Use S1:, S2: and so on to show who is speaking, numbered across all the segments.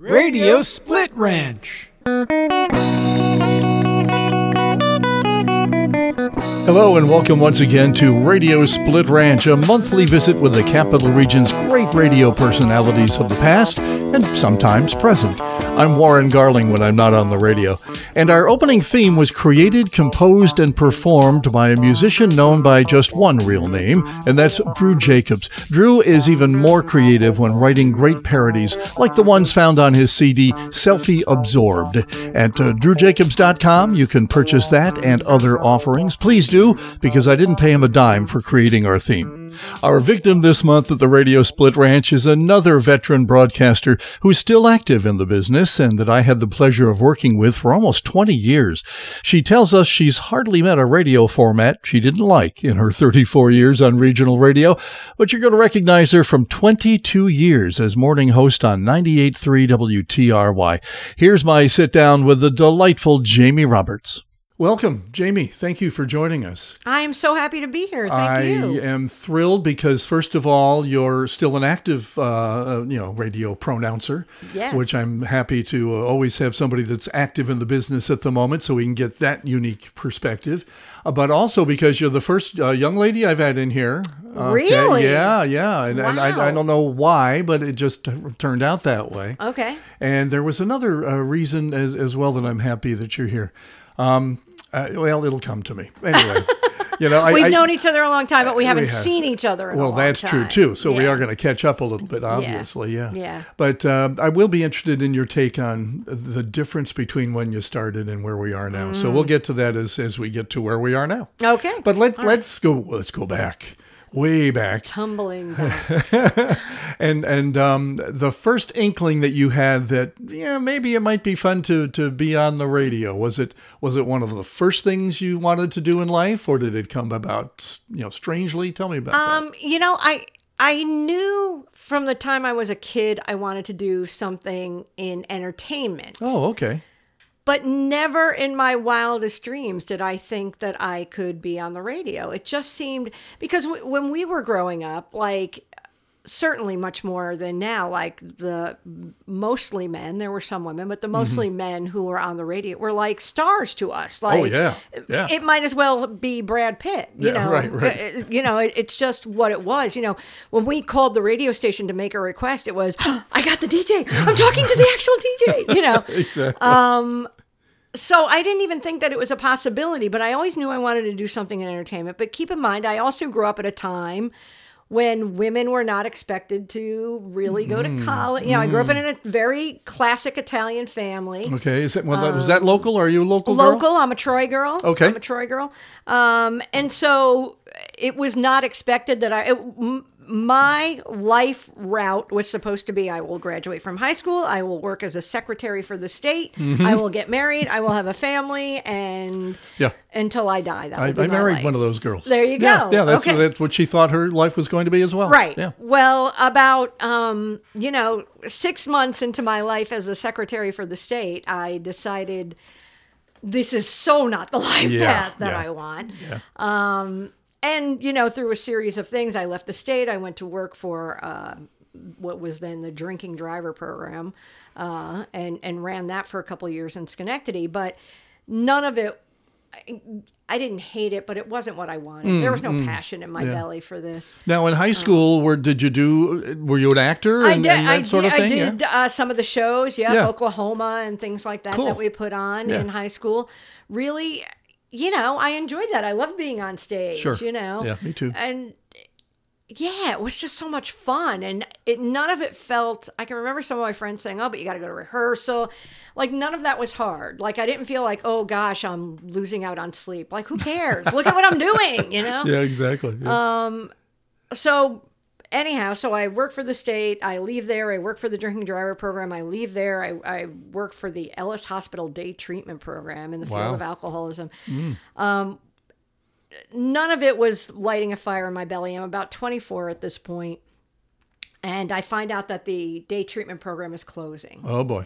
S1: Radio Split Ranch.
S2: Hello and welcome once again to Radio Split Ranch, a monthly visit with the Capital Region's great radio personalities of the past and sometimes present. I'm Warren Garling when I'm not on the radio. And our opening theme was created, composed, and performed by a musician known by just one real name, and that's Drew Jacobs. Drew is even more creative when writing great parodies, like the ones found on his CD, Selfie Absorbed. At uh, drewjacobs.com, you can purchase that and other offerings. Please do, because I didn't pay him a dime for creating our theme. Our victim this month at the Radio Split Ranch is another veteran broadcaster who's still active in the business and that I had the pleasure of working with for almost 20 years. She tells us she's hardly met a radio format she didn't like in her 34 years on regional radio, but you're going to recognize her from 22 years as morning host on 98.3 WTRY. Here's my sit down with the delightful Jamie Roberts. Welcome, Jamie. Thank you for joining us.
S3: I am so happy to be here. Thank
S2: I
S3: you.
S2: I am thrilled because, first of all, you're still an active, uh, uh, you know, radio pronouncer.
S3: Yes.
S2: Which I'm happy to uh, always have somebody that's active in the business at the moment, so we can get that unique perspective. Uh, but also because you're the first uh, young lady I've had in here. Okay,
S3: Really?
S2: Yeah, yeah. And, and I, I don't know why, but it just turned out that way.
S3: Okay.
S2: And there was another uh, reason as, as well that I'm happy that you're here. Um, uh, well, it'll come to me. Anyway, you know, I,
S3: We've
S2: I,
S3: known each other a long time, but we haven't
S2: have.
S3: seen each other in a
S2: well, that's true too. So we are going to catch up a little bit, obviously. Yeah.
S3: Yeah.
S2: But uh, I will be interested in your take on the difference between when you started and where we are now. So
S3: Mm.
S2: we'll get to that as, as we get to where we are now.
S3: Okay.
S2: But let let's go let's go back, way back,
S3: tumbling down.
S2: and and um, the first inkling that you had that yeah maybe it might be fun to to be on the radio was it was it one of the first things you wanted to do in life or did it come about you know strangely? Tell me about that.
S3: um, you know, I I knew from the time I was a kid I wanted to do something in entertainment.
S2: Oh, okay.
S3: But never in my wildest dreams did I think that I could be on the radio. It just seemed because w- when we were growing up, like certainly much more than now, like the mostly men, there were some women, but the mostly men who were on the radio were like stars to us. Like,
S2: Mm-hmm. Oh, yeah, yeah.
S3: It might as well be Brad Pitt, you
S2: Yeah,
S3: know.
S2: right, right.
S3: Uh, You know, it, it's just what it was. You know, when we called the radio station to make a request, it was, I got the DJ. I'm talking to the actual DJ, you know.
S2: Exactly.
S3: So I didn't even think that it was a possibility, but I always knew I wanted to do something in entertainment. But keep in mind, I also grew up at a time when women were not expected to really go
S2: Mm-hmm.
S3: to college. You know, I grew up in a very classic Italian family.
S2: okay. Is that well, was that local? Are you a local? girl?
S3: um, Local, I'm a Troy girl.
S2: Okay.
S3: I'm a Troy girl. Um, and so it was not expected that I. It, my life route was supposed to be I will graduate from high school, I will work as a secretary for the state,
S2: Mm-hmm.
S3: I will get married, I will have a family, and
S2: Yeah.
S3: until I die. That
S2: I, I married
S3: life.
S2: one of those girls.
S3: There you
S2: Yeah,
S3: go.
S2: yeah. That's
S3: Okay.
S2: that's what she thought her life was going to be as well.
S3: Right.
S2: Yeah.
S3: Well, about um, you know, six months into my life as a secretary for the state, I decided this is so not the life
S2: Yeah,
S3: path that
S2: yeah.
S3: I want. Yeah. Um, and you know, through a series of things, I left the state. I went to work for uh, what was then the drinking driver program, uh, and and ran that for a couple of years in Schenectady. But none of it. I, I didn't hate it, but it wasn't what I wanted. there was no passion in my belly for this.
S2: Now, in high school, where did you do? Were you an actor and,
S3: I did.
S2: and that
S3: I
S2: sort
S3: did,
S2: of thing?
S3: I did uh, some of the shows, yeah,
S2: Yeah.
S3: Oklahoma and things like that
S2: Cool.
S3: that we put on
S2: Yeah.
S3: in high school. Really, you know, I enjoyed that. I love being on stage.
S2: Sure.
S3: You know.
S2: Yeah, me too.
S3: And yeah, it was just so much fun, and it none of it felt. I can remember some of my friends saying, "Oh, but you got to go to rehearsal." Like none of that was hard. Like I didn't feel like, "Oh gosh, I'm losing out on sleep." Like who cares? Look at what I'm doing. You know
S2: Yeah, exactly. Yeah.
S3: Um, so anyhow so i work for the state i leave there i work for the drinking driver program i leave there i, I work for the ellis hospital day treatment program in the field
S2: Wow.
S3: of alcoholism um, none of it was lighting a fire in my belly i'm about 24 at this point and i find out that the day treatment program is closing
S2: oh boy.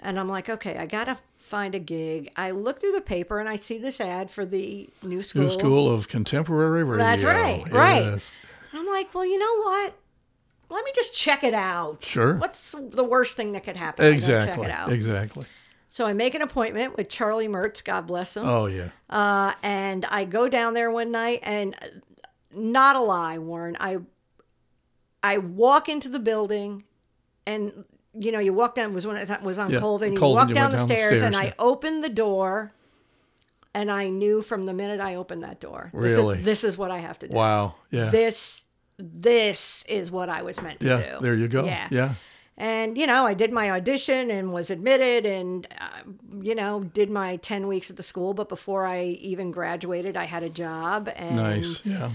S3: and i'm like okay i gotta find a gig i look through the paper and i see this ad for the new school
S2: New School of Contemporary Radio.
S3: That's right, right. And I'm like, well, you know what? let me just check it out.
S2: Sure.
S3: What's the worst thing that could happen? I
S2: Exactly.
S3: check it out.
S2: Exactly.
S3: So I make an appointment with Charlie Mertz, God bless him.
S2: Oh yeah.
S3: Uh, and I go down there one night, and not a lie, Warren. I I walk into the building, and you know, you walk down. Was when it was on
S2: Yeah,
S3: Colvin. You
S2: Colvin,
S3: walk
S2: you
S3: down the
S2: down the
S3: stairs, and
S2: stairs,
S3: I open the door, and I knew from the minute I opened that door, this is-
S2: Really?
S3: this is what I have to do.
S2: Wow. Yeah.
S3: This this is what I was meant to
S2: yeah.
S3: do.
S2: There you go.
S3: Yeah.
S2: Yeah.
S3: And, you know, I did my audition and was admitted and, uh, you know, did my 10 weeks at the school. But before I even graduated, I had a job. And
S2: Nice. Yeah.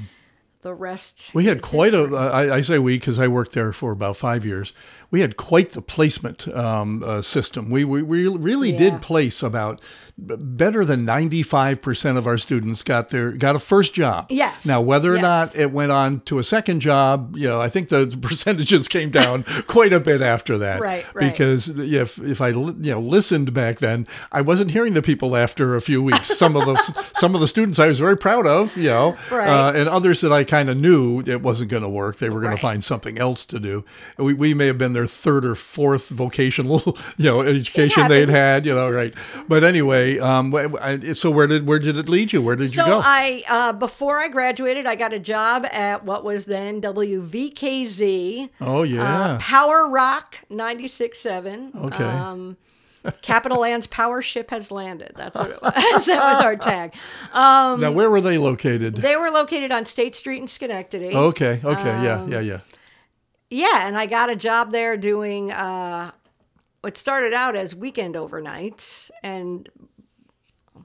S3: the rest.
S2: We had quite
S3: history.
S2: a. I, I say we because I worked there for about five years. We had quite the placement um, uh, system. We, we, we really
S3: Yeah.
S2: did place about better than ninety five percent of our students got their got a first job.
S3: Yes.
S2: Now whether or
S3: Yes.
S2: not it went on to a second job, you know, I think the percentages came down quite a bit after that.
S3: Right, right.
S2: Because if if I you know listened back then, I wasn't hearing the people after a few weeks. Some of the some of the students I was very proud of, you know,
S3: Right.
S2: uh, and others that I kind of knew it wasn't going to work. They were going
S3: Right.
S2: to find something else to do. We, we may have been their third or fourth vocational, you know, education they'd had, you know, right. But anyway, um, so where did where did it lead you? Where did
S3: So
S2: you go?
S3: So I, uh, before I graduated, I got a job at what was then WVKZ.
S2: oh yeah,
S3: Uh, Power Rock 96.7.
S2: Okay.
S3: Um, Capital Land's power ship has landed. That's what it was. that was our tag. Um,
S2: now where were they located?
S3: They were located on State Street in Schenectady.
S2: okay, okay,
S3: Um,
S2: yeah, yeah, yeah.
S3: Yeah, and I got a job there doing uh what started out as weekend overnights and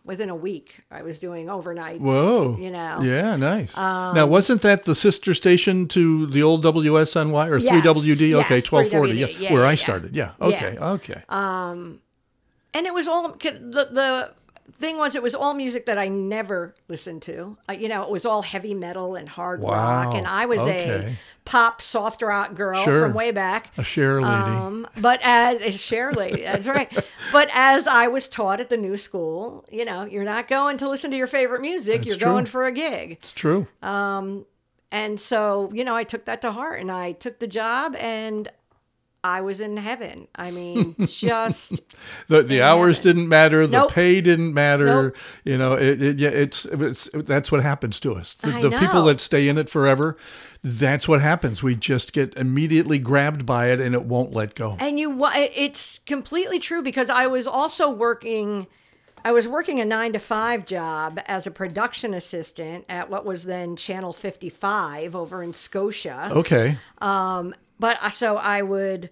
S3: within a week I was doing overnights.
S2: Whoa.
S3: You know.
S2: Yeah, nice.
S3: Um,
S2: now, wasn't that the sister station to the old WSNY or
S3: Yes,
S2: 3WD? okay, 1240. Yeah,
S3: 3WD. Yeah,
S2: where
S3: yeah,
S2: I started. Yeah.
S3: Yeah.
S2: Okay. Okay.
S3: And it was all the the thing was it was all music that I never listened to. Uh, you know, it was all heavy metal and hard rock and I was
S2: okay.
S3: a pop soft rock girl
S2: Sure.
S3: from way back.
S2: a share lady.
S3: Um, but as a share lady, that's right. But as I was taught at the new school, you know, you're not going to listen to your favorite music.
S2: That's
S3: you're
S2: true.
S3: going for a gig.
S2: it's true.
S3: And so, you know, I took that to heart and I took the job and I was in heaven. I mean, just
S2: the the hours didn't matter. The
S3: Nope.
S2: pay didn't matter.
S3: Nope.
S2: You know, it, it yeah, it's it's that's what happens to us. The, the people that stay in it forever, that's what happens. We just get immediately grabbed by it, and it won't let go.
S3: and you it's completely true because I was also working I was working a 9 to 5 job as a production assistant at what was then Channel 55 over in Scotia.
S2: Okay.
S3: Um, But so I would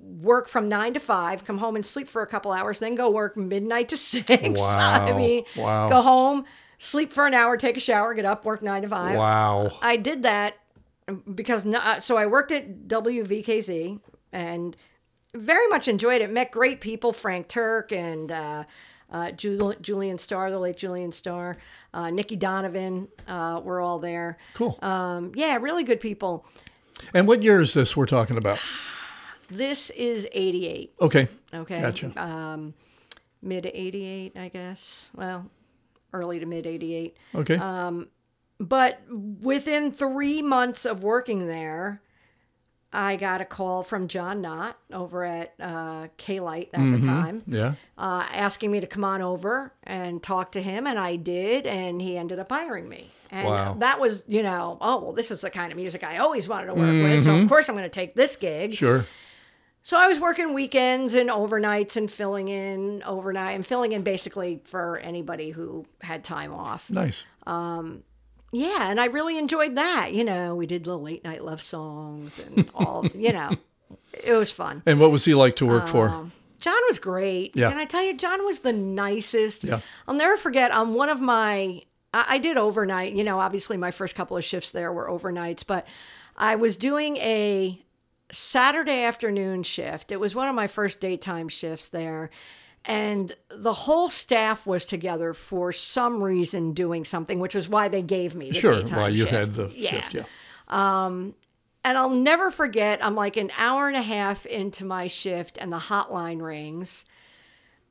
S3: work from nine to five, come home and sleep for a couple hours, then go work midnight to six. I mean,
S2: Wow.
S3: go home, sleep for an hour, take a shower, get up, work nine to five.
S2: Wow.
S3: I did that because no- uh, so I worked at WVKZ and very much enjoyed it. Met great people, Frank Turk and uh, uh, Jul- Julian Starr, the late Julian Starr, uh, Nikki Donovan uh, were all there.
S2: Cool.
S3: Um, yeah, really good people.
S2: and what year is this we're talking about?
S3: This is 88.
S2: Okay.
S3: Okay.
S2: Gotcha.
S3: Um, mid 88, I guess. Well, early to mid 88.
S2: Okay.
S3: But within three months of working there, I got a call from John Knott over at uh, K Light at the time,
S2: yeah.
S3: uh, asking me to come on over and talk to him, and I did, and he ended up hiring me. And
S2: Wow.
S3: that was, you know, oh well, this is the kind of music I always wanted to work with, so of course I'm going to take this gig.
S2: Sure.
S3: So I was working weekends and overnights and filling in overnight and filling in basically for anybody who had time off.
S2: Nice.
S3: Yeah, and I really enjoyed that. You know, we did little late night love songs and all, you know, it was fun.
S2: And what was he like to work for?
S3: Um, John was great.
S2: Yeah.
S3: Can I tell you, John was the nicest.
S2: Yeah.
S3: I'll never forget on one of my, I, I did overnight. You know, obviously my first couple of shifts there were overnights, but I was doing a Saturday afternoon shift. It was one of my first daytime shifts there. And the whole staff was together for some reason doing something, which is why they gave me the shift.
S2: Sure.
S3: daytime
S2: Why you
S3: shift.
S2: had the
S3: Yeah
S2: shift? Yeah.
S3: Um, and I'll never forget. I'm like an hour and a half into my shift, and the hotline rings,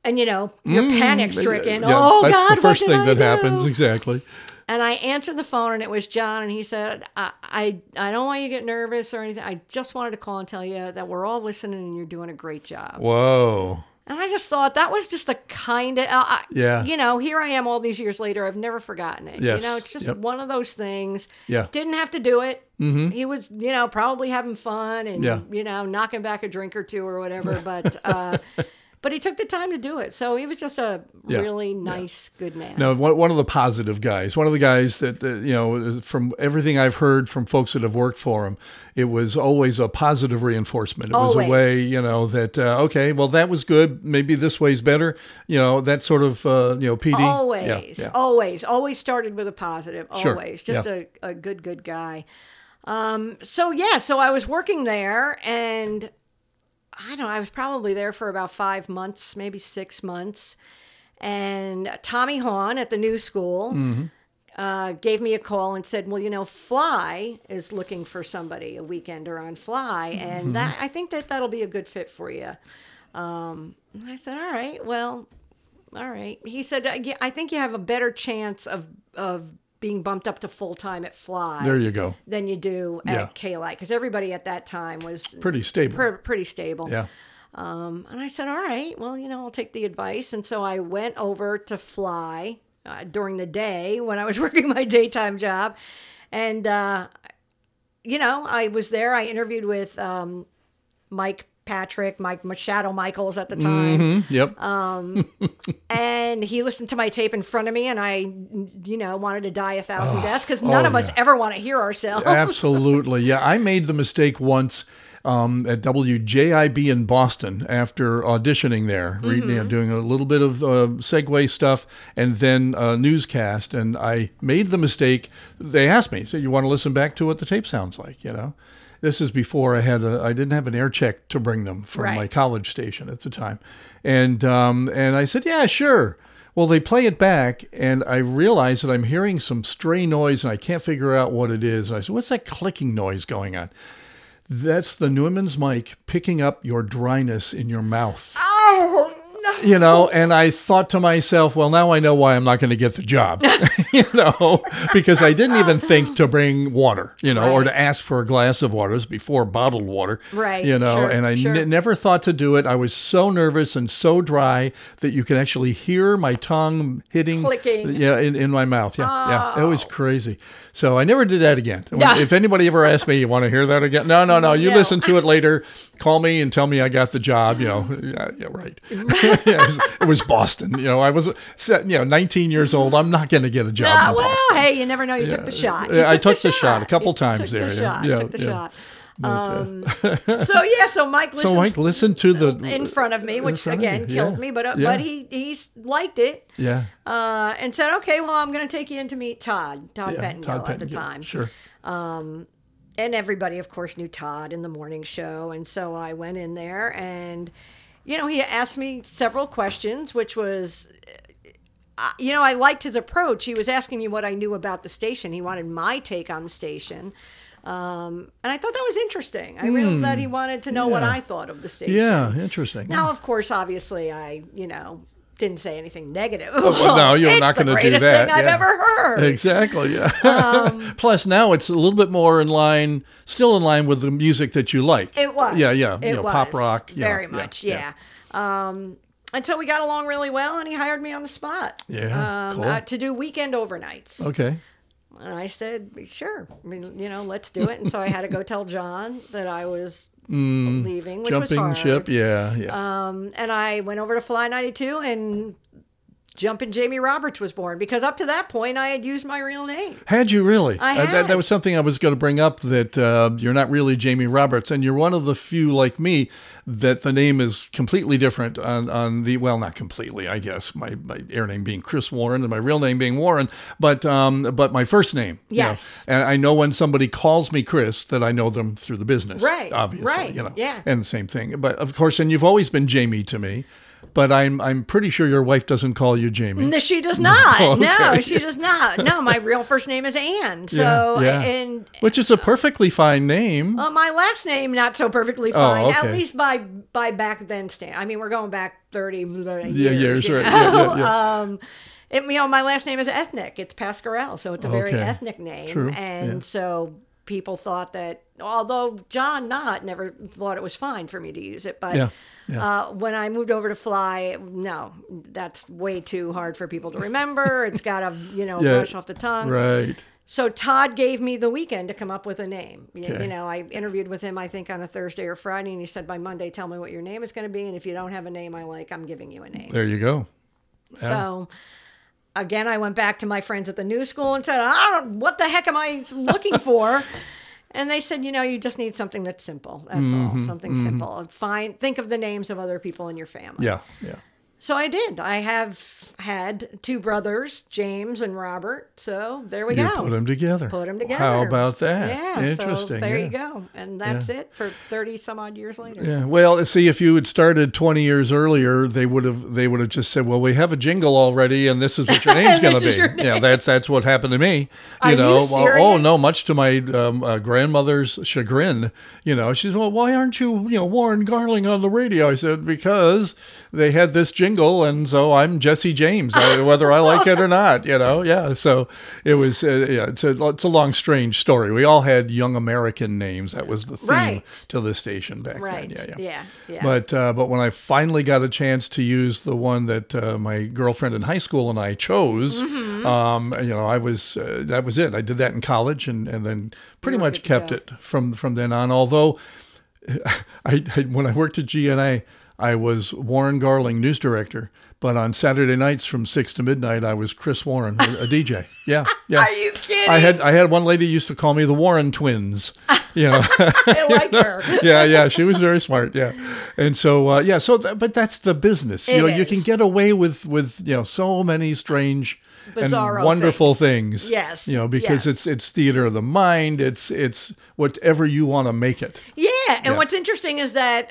S3: and you know you're panic stricken.
S2: Mm, Yeah,
S3: oh
S2: that's
S3: God,
S2: the first
S3: what
S2: thing
S3: did
S2: that
S3: I
S2: happens.
S3: do?
S2: Exactly.
S3: And I answered the phone, and it was John, and he said, I, I, I don't want you to get nervous or anything. I just wanted to call and tell you that we're all listening, and you're doing a great job.
S2: Whoa.
S3: And I just thought that was just the kind of, uh,
S2: Yeah.
S3: You know, here I am all these years later. I've never forgotten it.
S2: Yes.
S3: You know, it's just
S2: Yep.
S3: one of those things.
S2: Yeah.
S3: Didn't have to do it. Mm-hmm. He was, you know, probably having fun and,
S2: Yeah.
S3: you know, knocking back a drink or two or whatever. But, uh, but he took the time to do it. So he was just a
S2: Yeah.
S3: really nice, good man.
S2: No, one, one of the positive guys, one of the guys that, uh, you know, from everything I've heard from folks that have worked for him, it was always a positive reinforcement. It was a way, you know, that, uh, okay, well, that was good. Maybe this way's better. You know, that sort of, uh, you know, PD.
S3: Always,
S2: yeah.
S3: always, always started with a positive.
S2: Sure,
S3: Always, just
S2: yeah.
S3: a, a good, good guy. Um, so yeah, so I was working there, and I don't know, I was probably there for about five months, maybe six months. And Tommy Hahn at the new school
S2: Mm-hmm.
S3: uh, gave me a call and said, "Well, you know, Fly is looking for somebody, a weekender on Fly,
S2: Mm-hmm.
S3: and that I think that that'll be a good fit for you." Um, and I said, "All right, well." All right. He said, "I yeah, I think you have a better chance of of being bumped up to full time at Fly
S2: There you go.
S3: than you do at
S2: Yeah.
S3: Because everybody at that time was
S2: Pretty stable.
S3: pre- pretty stable.
S2: yeah.
S3: Um, and I said, all right, well, you know, I'll take the advice. And so I went over to Fly uh, during the day when I was working my daytime job. And, uh, you know, I was there. I interviewed with um, Mike Patrick, Mike Shadow Michaels at the time.
S2: Mm, Yep.
S3: Uh, and he listened to my tape in front of me, and I, you know, wanted to die a thousand deaths because none
S2: oh,
S3: of us
S2: yeah.
S3: ever want to hear ourselves.
S2: Absolutely. Yeah, I made the mistake once um, at WJIB in Boston after auditioning there, re- you know, doing a little bit of uh, segue stuff and then a newscast. And I made the mistake. They asked me, said, "You want to listen back to what the tape sounds like?" You know. This is before I had a, I didn't have an air check to bring them from my college station at the time, and um, and I said, yeah, sure. Well, they play it back, and I realize that I'm hearing some stray noise, and I can't figure out what it is. And I said, what's that clicking noise going on? That's the Neumann's mic picking up your dryness in your mouth.
S3: Oh!
S2: You know, and I thought to myself, well, now I know why I'm not going to get the job. you know, because I didn't even think to bring water, you know, or to ask for a glass of water. It was before bottled water.
S3: Right,
S2: You know,
S3: sure,
S2: and I
S3: sure.
S2: ne- never thought to do it. I was so nervous and so dry that you can actually hear my tongue hitting
S3: Clicking. Oh.
S2: yeah, in, in my mouth. Yeah, yeah. It was oh. crazy. So I never did that again.
S3: Yeah.
S2: If anybody ever asked me, you want to hear that again? No, no, no. You
S3: No.
S2: listen to it later. Call me and tell me I got the job. You know, yeah, yeah right. yeah, it, was, it was Boston. You know, I was, you know, 19 years old. I'm not going to get a job in
S3: well,
S2: Boston.
S3: hey, you never know. You took the shot. You
S2: I
S3: took
S2: took the shot a couple
S3: You
S2: times there,
S3: The
S2: yeah.
S3: shot.
S2: Yeah,
S3: took the shot. Um, so yeah, so Mike
S2: So Mike listened to the
S3: in front of me, which again
S2: you,
S3: killed
S2: yeah.
S3: me, but uh,
S2: Yeah.
S3: but he he's liked it
S2: Yeah.
S3: uh, and said, okay, well, I'm going to take you in to meet Todd, Todd
S2: yeah,
S3: Pettengill
S2: Todd
S3: at the time.
S2: Sure.
S3: Um, and everybody of course knew todd in the morning show and so i went in there and you know he asked me several questions which was uh, you know i liked his approach he was asking me what i knew about the station he wanted my take on the station um, and i thought that was interesting i really that he wanted to know what
S2: Hmm.
S3: I thought of the station
S2: Yeah, interesting.
S3: now of course obviously i you know didn't say anything negative
S2: Oh, well, no, you're
S3: It's
S2: not going to do
S3: greatest
S2: that.
S3: thing i've
S2: yeah.
S3: ever heard
S2: Exactly. Yeah.
S3: Um,
S2: Plus, now it's a little bit more in line, still in line with the music that you like.
S3: It was.
S2: Yeah, yeah.
S3: It
S2: you know,
S3: was.
S2: pop rock.
S3: Very
S2: yeah,
S3: much, yeah. Um, and so we got along really well, and he hired me on the spot.
S2: Yeah,
S3: Um,
S2: cool.
S3: uh, to do weekend overnights.
S2: Okay.
S3: And I said, sure. I mean, you know, let's do it. And so I had to go tell John that I was leaving, which was
S2: Mm, Jumping
S3: hard.
S2: ship. Yeah, yeah.
S3: Um, and I went over to Fly 92 and Jumpin' Jamie Roberts was born because up to that point I had used my real name.
S2: Had you really?
S3: I
S2: Uh, that,
S3: had.
S2: that was something I was going to bring up. That uh, you're not really Jamie Roberts, and you're one of the few like me that the name is completely different on, on the well, not completely, I guess. My my air name being Chris Warren and my real name being Warren, but um, but my first name. you know.
S3: Yes.
S2: and I know when somebody calls me Chris that I know them through the business.
S3: Right,
S2: Obviously.
S3: right,
S2: You know.
S3: yeah.
S2: And the same thing, but of course, and you've always been Jamie to me. But I'm I'm pretty sure your wife doesn't call you Jamie.
S3: No, she does not.
S2: Oh, okay.
S3: No, she does not. No, my real first name is Anne. So,
S2: yeah.
S3: and
S2: Which is a perfectly fine name.
S3: uh, my last name not so perfectly fine. At
S2: Oh, okay.
S3: At least by by back then stand. I mean, we're going back thirty years.
S2: yeah, years,
S3: you
S2: right.
S3: know?
S2: Yeah, yeah, yeah.
S3: Um, it, you know, my last name is ethnic. It's Pascarell, so it's a very
S2: Okay.
S3: ethnic name.
S2: True,
S3: And
S2: yeah.
S3: so people thought that, although John Knott never thought it was fine for me to use it, but
S2: Yeah, yeah.
S3: Uh, when I moved over to Fly, no, that's way too hard for people to remember. it's got to, you know,
S2: Yeah,
S3: rush off the tongue.
S2: right.
S3: So Todd gave me the weekend to come up with a name. You,
S2: Okay.
S3: you know, I interviewed with him, I think, on a Thursday or Friday, and he said, by Monday, tell me what your name is going to be. And if you don't have a name I like, I'm giving you a name.
S2: There you go.
S3: So again, I went back to my friends at the new school and said, I don't, what the heck am I looking for? and they said, you know, you just need something that's simple. That's all, mm-hmm. something mm-hmm. simple. Fine. Think of the names of other people in your family.
S2: Yeah, yeah.
S3: So I did. I have had two brothers, James and Robert. So there we
S2: You
S3: go.
S2: put them together.
S3: Put 'em together.
S2: How about that?
S3: Yeah,
S2: Interesting.
S3: So there
S2: yeah.
S3: you go, and that's it for thirty some odd years later.
S2: Yeah. Well, see, if you had started 20 years earlier, they would have they would have just said, "Well, we have a jingle already, and this is what your name's going to be."
S3: your
S2: Yeah, that's that's what happened to me. You
S3: Are you
S2: know, well, oh no, much to my um, uh, grandmother's chagrin. You know, she said, "Well, why aren't you, you know, Warren Garling on the radio?" I said, "Because they had this jingle, and so I'm Jesse James, whether I like it or not." You know, yeah. So it was, uh, yeah. It's a it's a long, strange story. We all had young American names. That was the theme
S3: Right.
S2: to the station back
S3: Right.
S2: then. Yeah,
S3: Yeah. Yeah.
S2: but uh, but when I finally got a chance to use the one that uh, my girlfriend in high school and I chose,
S3: Mm-hmm.
S2: um, you know, I was uh, that was it. I did that in college and, and then pretty much kept it from from then on. Although I, I when I worked at GNA, I was Warren Garling news director. But on Saturday nights from six to midnight, I was Chris Warren, a, DJ. Yeah, yeah.
S3: Are you kidding?
S2: I had I had one lady used to call me the Warren twins. You know.
S3: I like her.
S2: yeah, yeah, she was very smart. Yeah, and so uh, yeah, so th- but that's the business. you
S3: It
S2: know, you can get away with with you know so many strange
S3: Bizarro
S2: and wonderful things.
S3: Yes,
S2: you know because
S3: yes.
S2: it's it's theater of the mind. It's it's whatever you want to make it.
S3: Yeah, and
S2: Yeah.
S3: what's interesting is that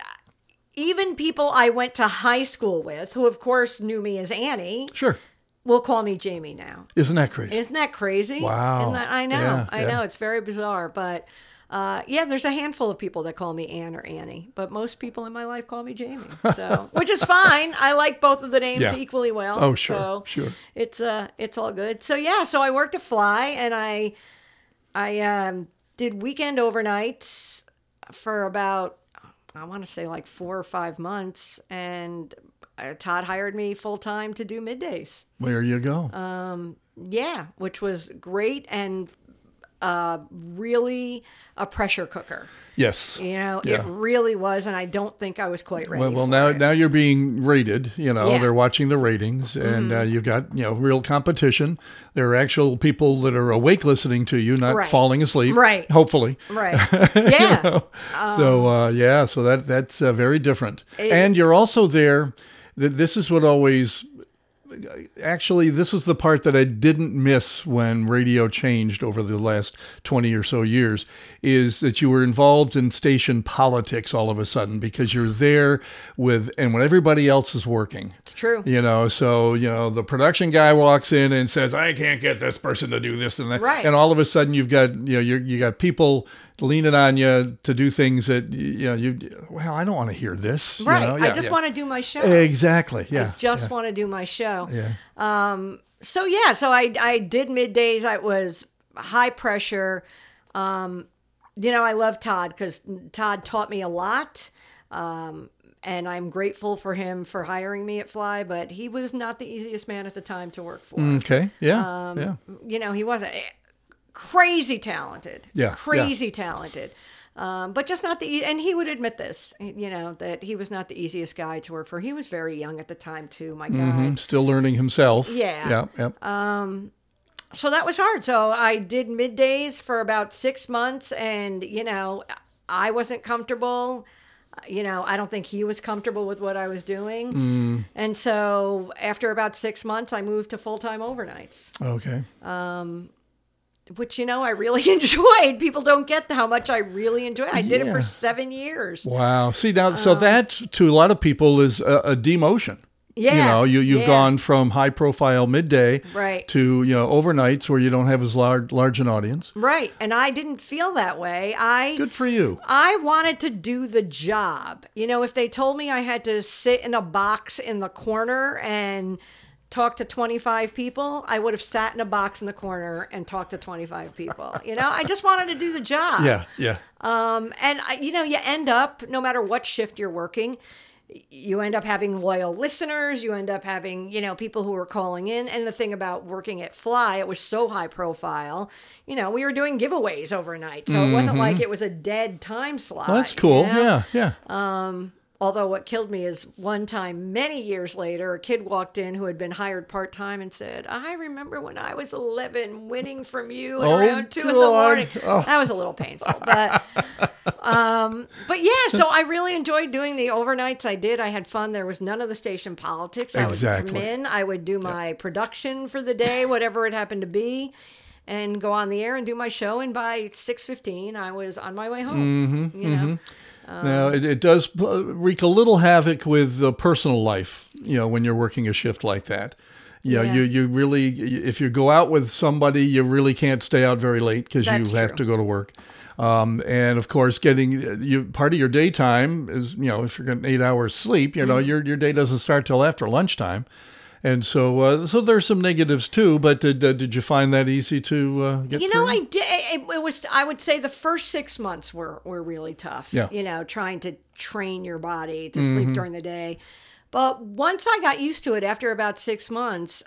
S3: even people I went to high school with, who of course knew me as Annie,
S2: Sure,
S3: will call me Jamie now.
S2: isn't that crazy?
S3: Isn't that crazy?
S2: Wow.
S3: That, I know.
S2: Yeah,
S3: I
S2: yeah.
S3: know. It's very bizarre, but. Uh, yeah, there's a handful of people that call me Ann or Annie, but most people in my life call me Jamie. So, which is fine. I like both of the names
S2: Yeah.
S3: equally well.
S2: Oh, sure,
S3: so
S2: sure.
S3: It's uh, it's all good. So yeah, so I worked at Fly, and I, I um, did weekend overnights for about I want to say like four or five months, and uh, Todd hired me full time to do middays.
S2: There you go.
S3: Uh, Yeah, which was great and uh, really a pressure cooker.
S2: yes.
S3: You know,
S2: Yeah.
S3: it really was, and I don't think I was quite ready.
S2: Well, well now
S3: it.
S2: now you're being rated. You know,
S3: Yeah. Mm-hmm.
S2: they're watching the ratings, and uh, you've got you know real competition. There are actual people that are awake listening to you, not
S3: Right.
S2: falling asleep.
S3: Right.
S2: Hopefully.
S3: right? Yeah,
S2: so uh, yeah, so that that's uh, very different. and you're also there. th- This is what always. Actually, this is the part that I didn't miss when radio changed over the last 20 or so years is that you were involved in station politics all of a sudden because you're there with, and when everybody else is working.
S3: it's true.
S2: You know, so you know the production guy walks in and says, "I can't get this person to do this and that,"
S3: Right.
S2: and all of a sudden you've got you know you you got people leaning on you to do things that you know you well I don't want to hear this. you
S3: Right.
S2: know?
S3: I just
S2: yeah.
S3: want to do my show.
S2: exactly yeah
S3: just want to do my show.
S2: yeah um
S3: so yeah, so I I did middays. I was high pressure. Um, you know, I love Todd because Todd taught me a lot. Um, and I'm grateful for him for hiring me at Fly, but he was not the easiest man at the time to work for.
S2: okay yeah
S3: Um,
S2: yeah
S3: You know, he wasn't crazy talented.
S2: Yeah, yeah.
S3: Crazy talented. Um, but just not the, and he would admit this, you know, that he was not the easiest guy to work for. He was very young at the time, too, my God.
S2: Mhm. still learning himself
S3: Yeah.
S2: yeah yeah Um,
S3: so that was hard. So I did middays for about six months, and you know, I wasn't comfortable. You know, I don't think he was comfortable with what I was doing.
S2: Mm.
S3: And so after about six months, I moved to full time overnights,
S2: okay
S3: which you know I really enjoyed. People don't get how much I really enjoyed. I did it for seven years.
S2: wow see now
S3: Um,
S2: so that to a lot of people is a, a demotion You know, you you've
S3: yeah.
S2: gone from high profile midday
S3: Right.
S2: to you know overnights where you don't have as large large an audience.
S3: Right. And I didn't feel that way. I
S2: Good for you.
S3: I wanted to do the job. You know, if they told me I had to sit in a box in the corner and talk to 25 people, I would have sat in a box in the corner and talked to 25 people. You know, I just wanted to do the job.
S2: Yeah, yeah.
S3: Um, and I, you know, you end up no matter what shift you're working, you end up having loyal listeners. You end up having you know people who are calling in. And the thing about working at Fly, it was so high profile. You know, we were doing giveaways overnight, so it wasn't like it was a dead time slot.
S2: Well, that's
S3: you
S2: cool.
S3: know?
S2: Yeah, yeah.
S3: Although what killed me is one time, many years later, a kid walked in who had been hired part time and said, "I remember when I was 11, winning from you at
S2: Oh,
S3: around two in the morning."
S2: Oh.
S3: That was a little painful, but um, but yeah. So I really enjoyed doing the overnights. I did. I had fun. There was none of the station politics. I would come in. I would do my production for the day, whatever it happened to be. And go on the air and do my show, and by six fifteen, I was on my way home.
S2: Mm-hmm,
S3: you know,
S2: now it, it does wreak a little havoc with uh, personal life. You know, when you're working a shift like that. You know,
S3: Yeah.
S2: you you really if you go out with somebody, you really can't stay out very late because you
S3: That's
S2: have to go to work. Um, and of course, getting you part of your daytime is you know if you're getting eight hours sleep, you know
S3: Mm-hmm.
S2: your your day doesn't start till after lunchtime, and so uh, so there's some negatives too. But did uh, did you find that easy to uh, get?
S3: You know,
S2: through?
S3: I did. It, it was. I would say the first six months were were really tough.
S2: Yeah. Mm-hmm.
S3: You know, trying to train your body to sleep during the day, but once I got used to it, after about six months,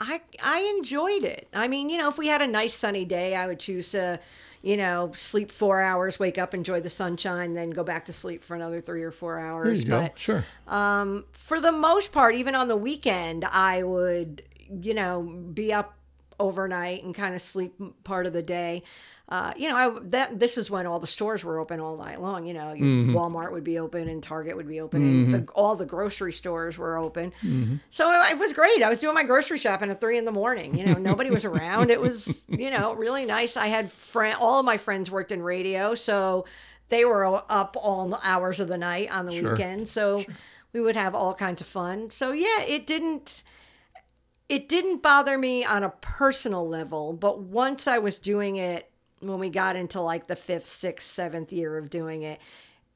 S3: I I enjoyed it. I mean, you know, if we had a nice sunny day, I would choose to. You know, sleep four hours, wake up, enjoy the sunshine, then go back to sleep for another three or four
S2: There
S3: hours.
S2: you go.
S3: But
S2: Sure.
S3: Um, for the most part, even on the weekend, I would, you know, be up overnight and kind of sleep part of the day. Uh, you know, I, that this is when all the stores were open all night long. You know, you- mm-hmm. Walmart would be open and Target would be open, and mm-hmm. the, all the grocery stores were open. Mm-hmm. So it, it was great. I was doing my grocery shopping at three in the morning. You know, nobody was around. It was, you know, really nice. I had friend, all of my friends worked in radio, so they were up all the hours of the night on the
S2: Sure.
S3: weekend. So we would have all kinds of fun. So yeah, it didn't it didn't bother me on a personal level, but once I was doing it when we got into like the fifth, sixth, seventh year of doing it,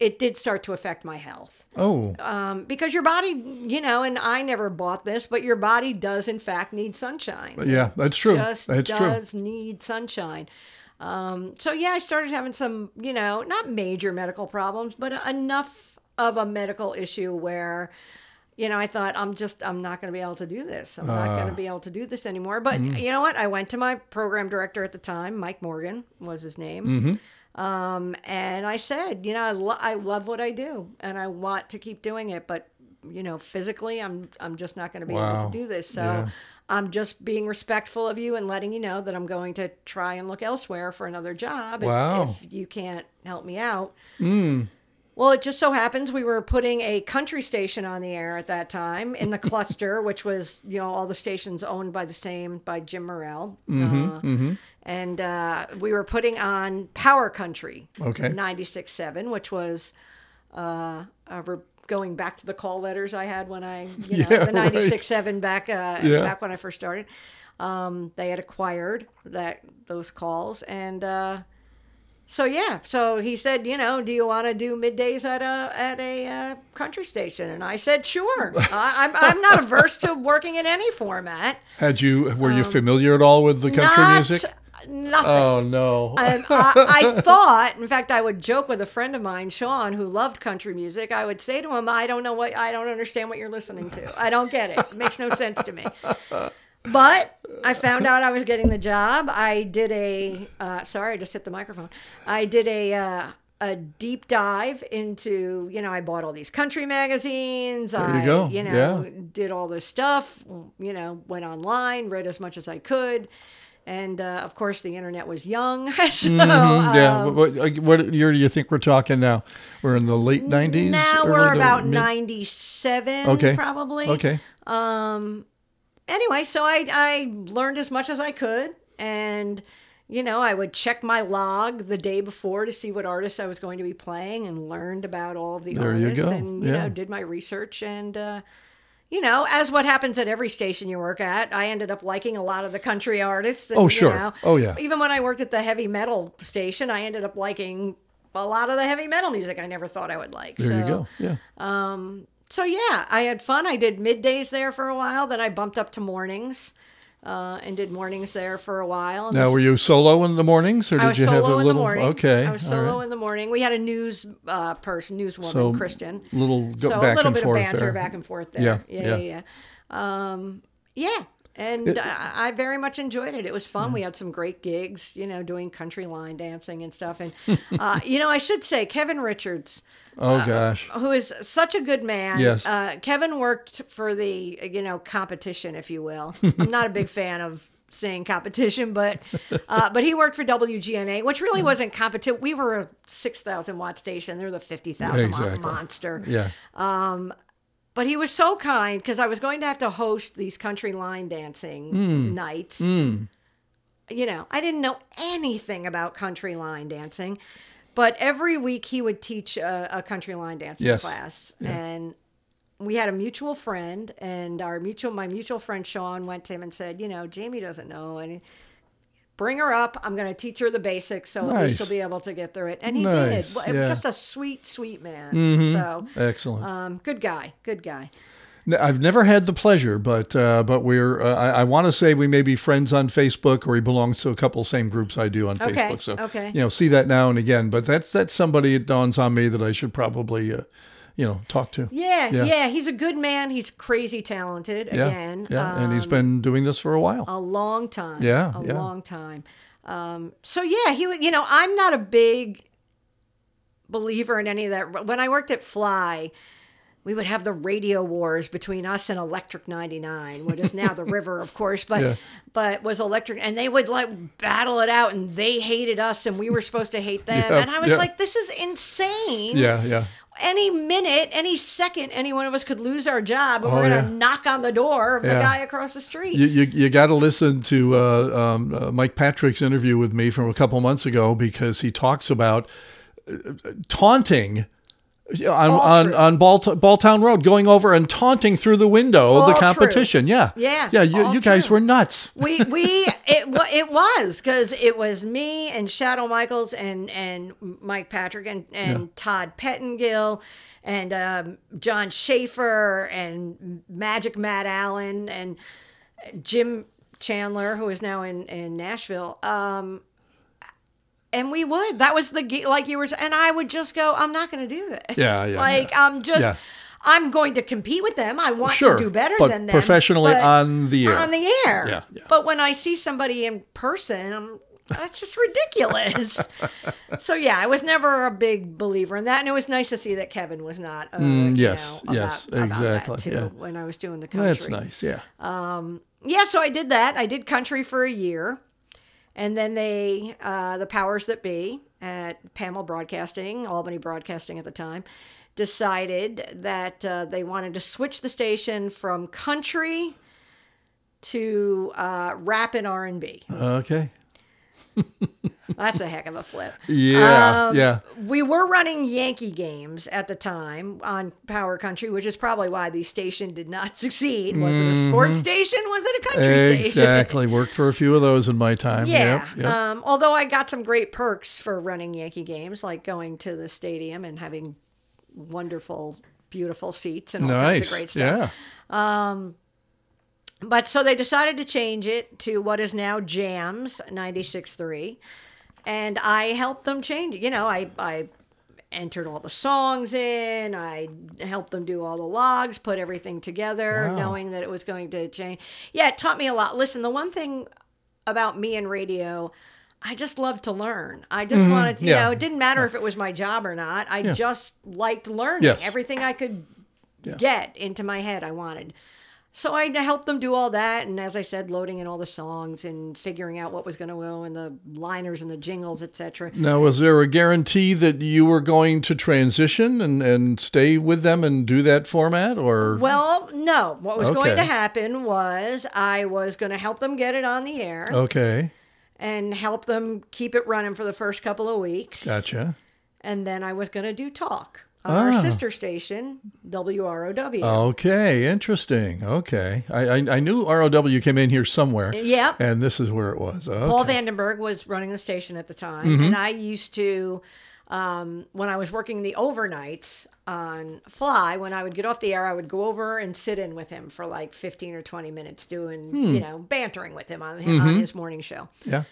S3: it did start to affect my health.
S2: Oh,
S3: Um, because your body, you know, and I never bought this, but your body does in fact need sunshine.
S2: yeah, that's true.
S3: Just
S2: That's true.
S3: does need sunshine. Um, so yeah, I started having some, you know, not major medical problems, but enough of a medical issue where, you know, I thought I'm just I'm not going to be able to do this. I'm not
S2: Ah.
S3: going to be able to do this anymore. But
S2: Mm-hmm.
S3: you know what? I went to my program director at the time, Mike Morgan was his name.
S2: Mm-hmm.
S3: Um, and I said, you know, I, lo- I love what I do and I want to keep doing it, but you know, physically, I'm I'm just not going to be able to do this. So
S2: Yeah.
S3: I'm just being respectful of you and letting you know that I'm going to try and look elsewhere for another job
S2: Wow.
S3: if you can't help me out. Well, it just so happens we were putting a country station on the air at that time in the cluster, which was, you know, all the stations owned by the same, by Jim Morrell. uh, And uh, we were putting on Power Country
S2: Okay.
S3: 96.7, which was uh, re- going back to the call letters I had when I, you know,
S2: Yeah,
S3: the
S2: right.
S3: 96.7 back, uh,
S2: Yeah.
S3: back when I first started. Um, they had acquired that those calls and uh, so yeah so he said you know do you want to do middays at a at a uh, country station and i said sure I, I'm, I'm not averse to working in any format
S2: Had you were you familiar at all with the country
S3: Um, not
S2: music?
S3: nothing
S2: Oh no.
S3: Um, I, I thought, in fact, I would joke with a friend of mine, Sean, who loved country music. I would say to him, "I don't know what, I don't understand what you're listening to. I don't get it. It makes no sense to me." But I found out I was getting the job. I did a, uh, sorry, I just hit the microphone. I did a. Uh, a deep dive into, you know, I bought all these country magazines.
S2: you
S3: I,
S2: go.
S3: you know,
S2: Yeah.
S3: did all this stuff. You know, went online, read as much as I could, and uh, of course, the internet was young. so,
S2: yeah.
S3: um,
S2: what, what- what year do you think we're talking now? We're in the late nineties.
S3: now we're about 97,
S2: Okay.
S3: probably.
S2: Okay.
S3: Anyway, so I, I learned as much as I could. And, you know, I would check my log the day before to see what artists I was going to be playing and learned about all of the
S2: There you
S3: artists
S2: go.
S3: and, you
S2: Yeah.
S3: know, did my research. And, uh, you know, as what happens at every station you work at, I ended up liking a lot of the country artists. And,
S2: Oh,
S3: you
S2: sure.
S3: know,
S2: Oh, yeah.
S3: Even when I worked at the heavy metal station, I ended up liking a lot of the heavy metal music I never thought I would like.
S2: There
S3: so,
S2: you go. Yeah.
S3: So yeah, I had fun. I did middays there for a while. Then I bumped up to mornings, uh, and did mornings there for a while.
S2: Now, were you solo in the mornings, or did
S3: I was
S2: you
S3: solo
S2: have a
S3: in
S2: little?
S3: the.
S2: Okay.
S3: I was solo
S2: right.
S3: in the morning. We had a news uh, person, newswoman,
S2: So,
S3: Kristen.
S2: little go
S3: so
S2: back
S3: a little
S2: and
S3: bit
S2: forth
S3: of banter
S2: there.
S3: back and forth there.
S2: Yeah,
S3: yeah,
S2: yeah.
S3: yeah. yeah. Um, yeah. And I, I very much enjoyed it. It was fun. We had some great gigs, you know, doing country line dancing and stuff. And, uh, you know, I should say, Kevin Richards,
S2: Oh gosh.
S3: who is such a good man.
S2: Yes.
S3: Uh, Kevin worked for the, you know, competition, if you will. I'm not a big fan of saying competition, but uh, but he worked for WGNA, which really wasn't competition. We were a 6,000 watt station. They're the 50,000
S2: Exactly.
S3: watt monster.
S2: Yeah.
S3: Um, But he was so kind because I was going to have to host these country line dancing
S2: Hmm.
S3: nights. You know, I didn't know anything about country line dancing, but every week he would teach a, a country line dancing
S2: Yes.
S3: class, and we had a mutual friend, and our mutual my mutual friend Sean went to him and said, you know, Jamie doesn't know any. Bring her up. I'm going to teach her the basics, so at least she'll be able to get through it. And he
S2: Nice,
S3: did. Well,
S2: yeah. Mm-hmm.
S3: Just a sweet, sweet man. So,
S2: Excellent.
S3: um, good guy. Good guy.
S2: I've never had the pleasure, but uh, but we're uh, I, I want to say we may be friends on Facebook, or he belongs to a couple same groups I do on
S3: Okay,
S2: Facebook. So
S3: okay.
S2: you know, see that now and again. But that's that's somebody it dawns on me that I should probably uh, you know talk to.
S3: Yeah,
S2: Yeah.
S3: yeah, He's a good man. He's crazy talented.
S2: Yeah,
S3: Again,
S2: yeah, and he's been doing this for a while.
S3: a long time.
S2: Yeah,
S3: a
S2: yeah.
S3: long time. Um, so yeah, he would. You know, I'm not a big believer in any of that. When I worked at Fly. We would have the radio wars between us and Electric 99, what is now the river, of course, but
S2: Yeah.
S3: but was electric and they would like battle it out and they hated us and we were supposed to hate them.
S2: Yeah,
S3: and I was
S2: yeah.
S3: like, this is insane
S2: yeah, yeah.
S3: any minute, any second, any one of us could lose our job, and
S2: Oh,
S3: we're gonna knock on the door of the guy across the street.
S2: You, you, you got to listen to uh, um, uh, Mike Patrick's interview with me from a couple months ago because he talks about uh, taunting on on, on Ball, Balltown Road, going over and taunting through the window of the
S3: All true.
S2: competition. Yeah,
S3: Yeah,
S2: yeah. You, you guys
S3: true.
S2: were nuts.
S3: we we it it was because it was me and Shadow Michaels and and Mike Patrick and and Todd Pettengill and um, John Schaefer and Magic Matt Allen and Jim Chandler who is now in in Nashville. Um, and we would. That was the like you were, and I would just go. I'm not going to do this.
S2: Yeah, yeah,
S3: Like
S2: yeah.
S3: I'm just.
S2: Yeah.
S3: I'm going to compete with them. I want
S2: Sure,
S3: to do better than them.
S2: professionally on the air.
S3: On the air.
S2: Yeah, yeah.
S3: But when I see somebody in person, I'm, that's just ridiculous. so yeah, I was never a big believer in that, and it was nice to see that Kevin was not. Uh,
S2: Mm, yes,
S3: know,
S2: yes,
S3: about, that,
S2: exactly,
S3: too,
S2: yeah.
S3: When I was doing the country,
S2: That's nice. Yeah.
S3: Um, yeah, so I did that. I did country for a year. And then they, uh, the powers that be at Pamal Broadcasting, Albany Broadcasting at the time, decided that uh, they wanted to switch the station from country to uh, rap and R&B.
S2: okay.
S3: That's a heck of a flip.
S2: Yeah.
S3: Um,
S2: yeah.
S3: We were running Yankee games at the time on Power Country, which is probably why the station did not succeed. Was it a sports station? Was it a country station?
S2: Mm-hmm. Exactly. Worked for a few of those in my time.
S3: Yeah.
S2: Yep, yep.
S3: Um, although I got some great perks for running Yankee games, like going to the stadium and having wonderful, beautiful seats and all kinds
S2: nice.
S3: of great stuff.
S2: Yeah.
S3: But so they decided to change it to what is now Jamz 96.3. And I helped them change it. You know, I, I entered all the songs in, I helped them do all the logs, put everything together,
S2: Wow.
S3: knowing that it was going to change. Yeah, it taught me a lot. Listen, the one thing about me and radio, I just loved to learn. I just wanted to, you
S2: Mm-hmm.
S3: Know, it didn't matter if it was my job or not. I just liked learning.
S2: Yes.
S3: Everything I could get into my head, I wanted. So I helped them do all that, and as I said, loading in all the songs and figuring out what was going to go in the liners and the jingles, etc.
S2: Now, was there a guarantee that you were going to transition and, and stay with them and do that format, or
S3: Well, no. What was going to happen was I was going to help them get it on the air
S2: okay,
S3: and help them keep it running for the first couple of weeks.
S2: gotcha.
S3: and then I was going to do talk. On our
S2: Ah.
S3: sister station, WROW.
S2: Okay, interesting. Okay, I, I I knew ROW came in here somewhere.
S3: Yep.
S2: and this is where it was. Okay.
S3: Paul Vandenburgh was running the station at the time,
S2: Mm-hmm.
S3: and I used to, um, when I was working the overnights on Fly, when I would get off the air, I would go over and sit in with him for like fifteen or twenty minutes, doing
S2: Hmm.
S3: you know bantering with him on
S2: Mm-hmm.
S3: on his morning show.
S2: yeah.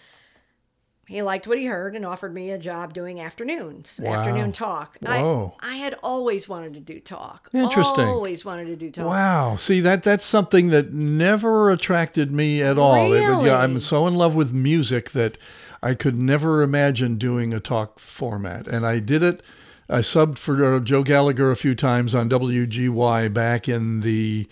S3: He liked what he heard and offered me a job doing afternoons,
S2: Wow.
S3: afternoon talk.
S2: Whoa.
S3: I, I had always wanted to do talk.
S2: Interesting.
S3: Always wanted to do talk.
S2: Wow. See that that's something that never attracted me at all. It yeah, I'm so in love with music that I could never imagine doing a talk format. And I did it. I subbed for uh, Joe Gallagher a few times on WGY back in the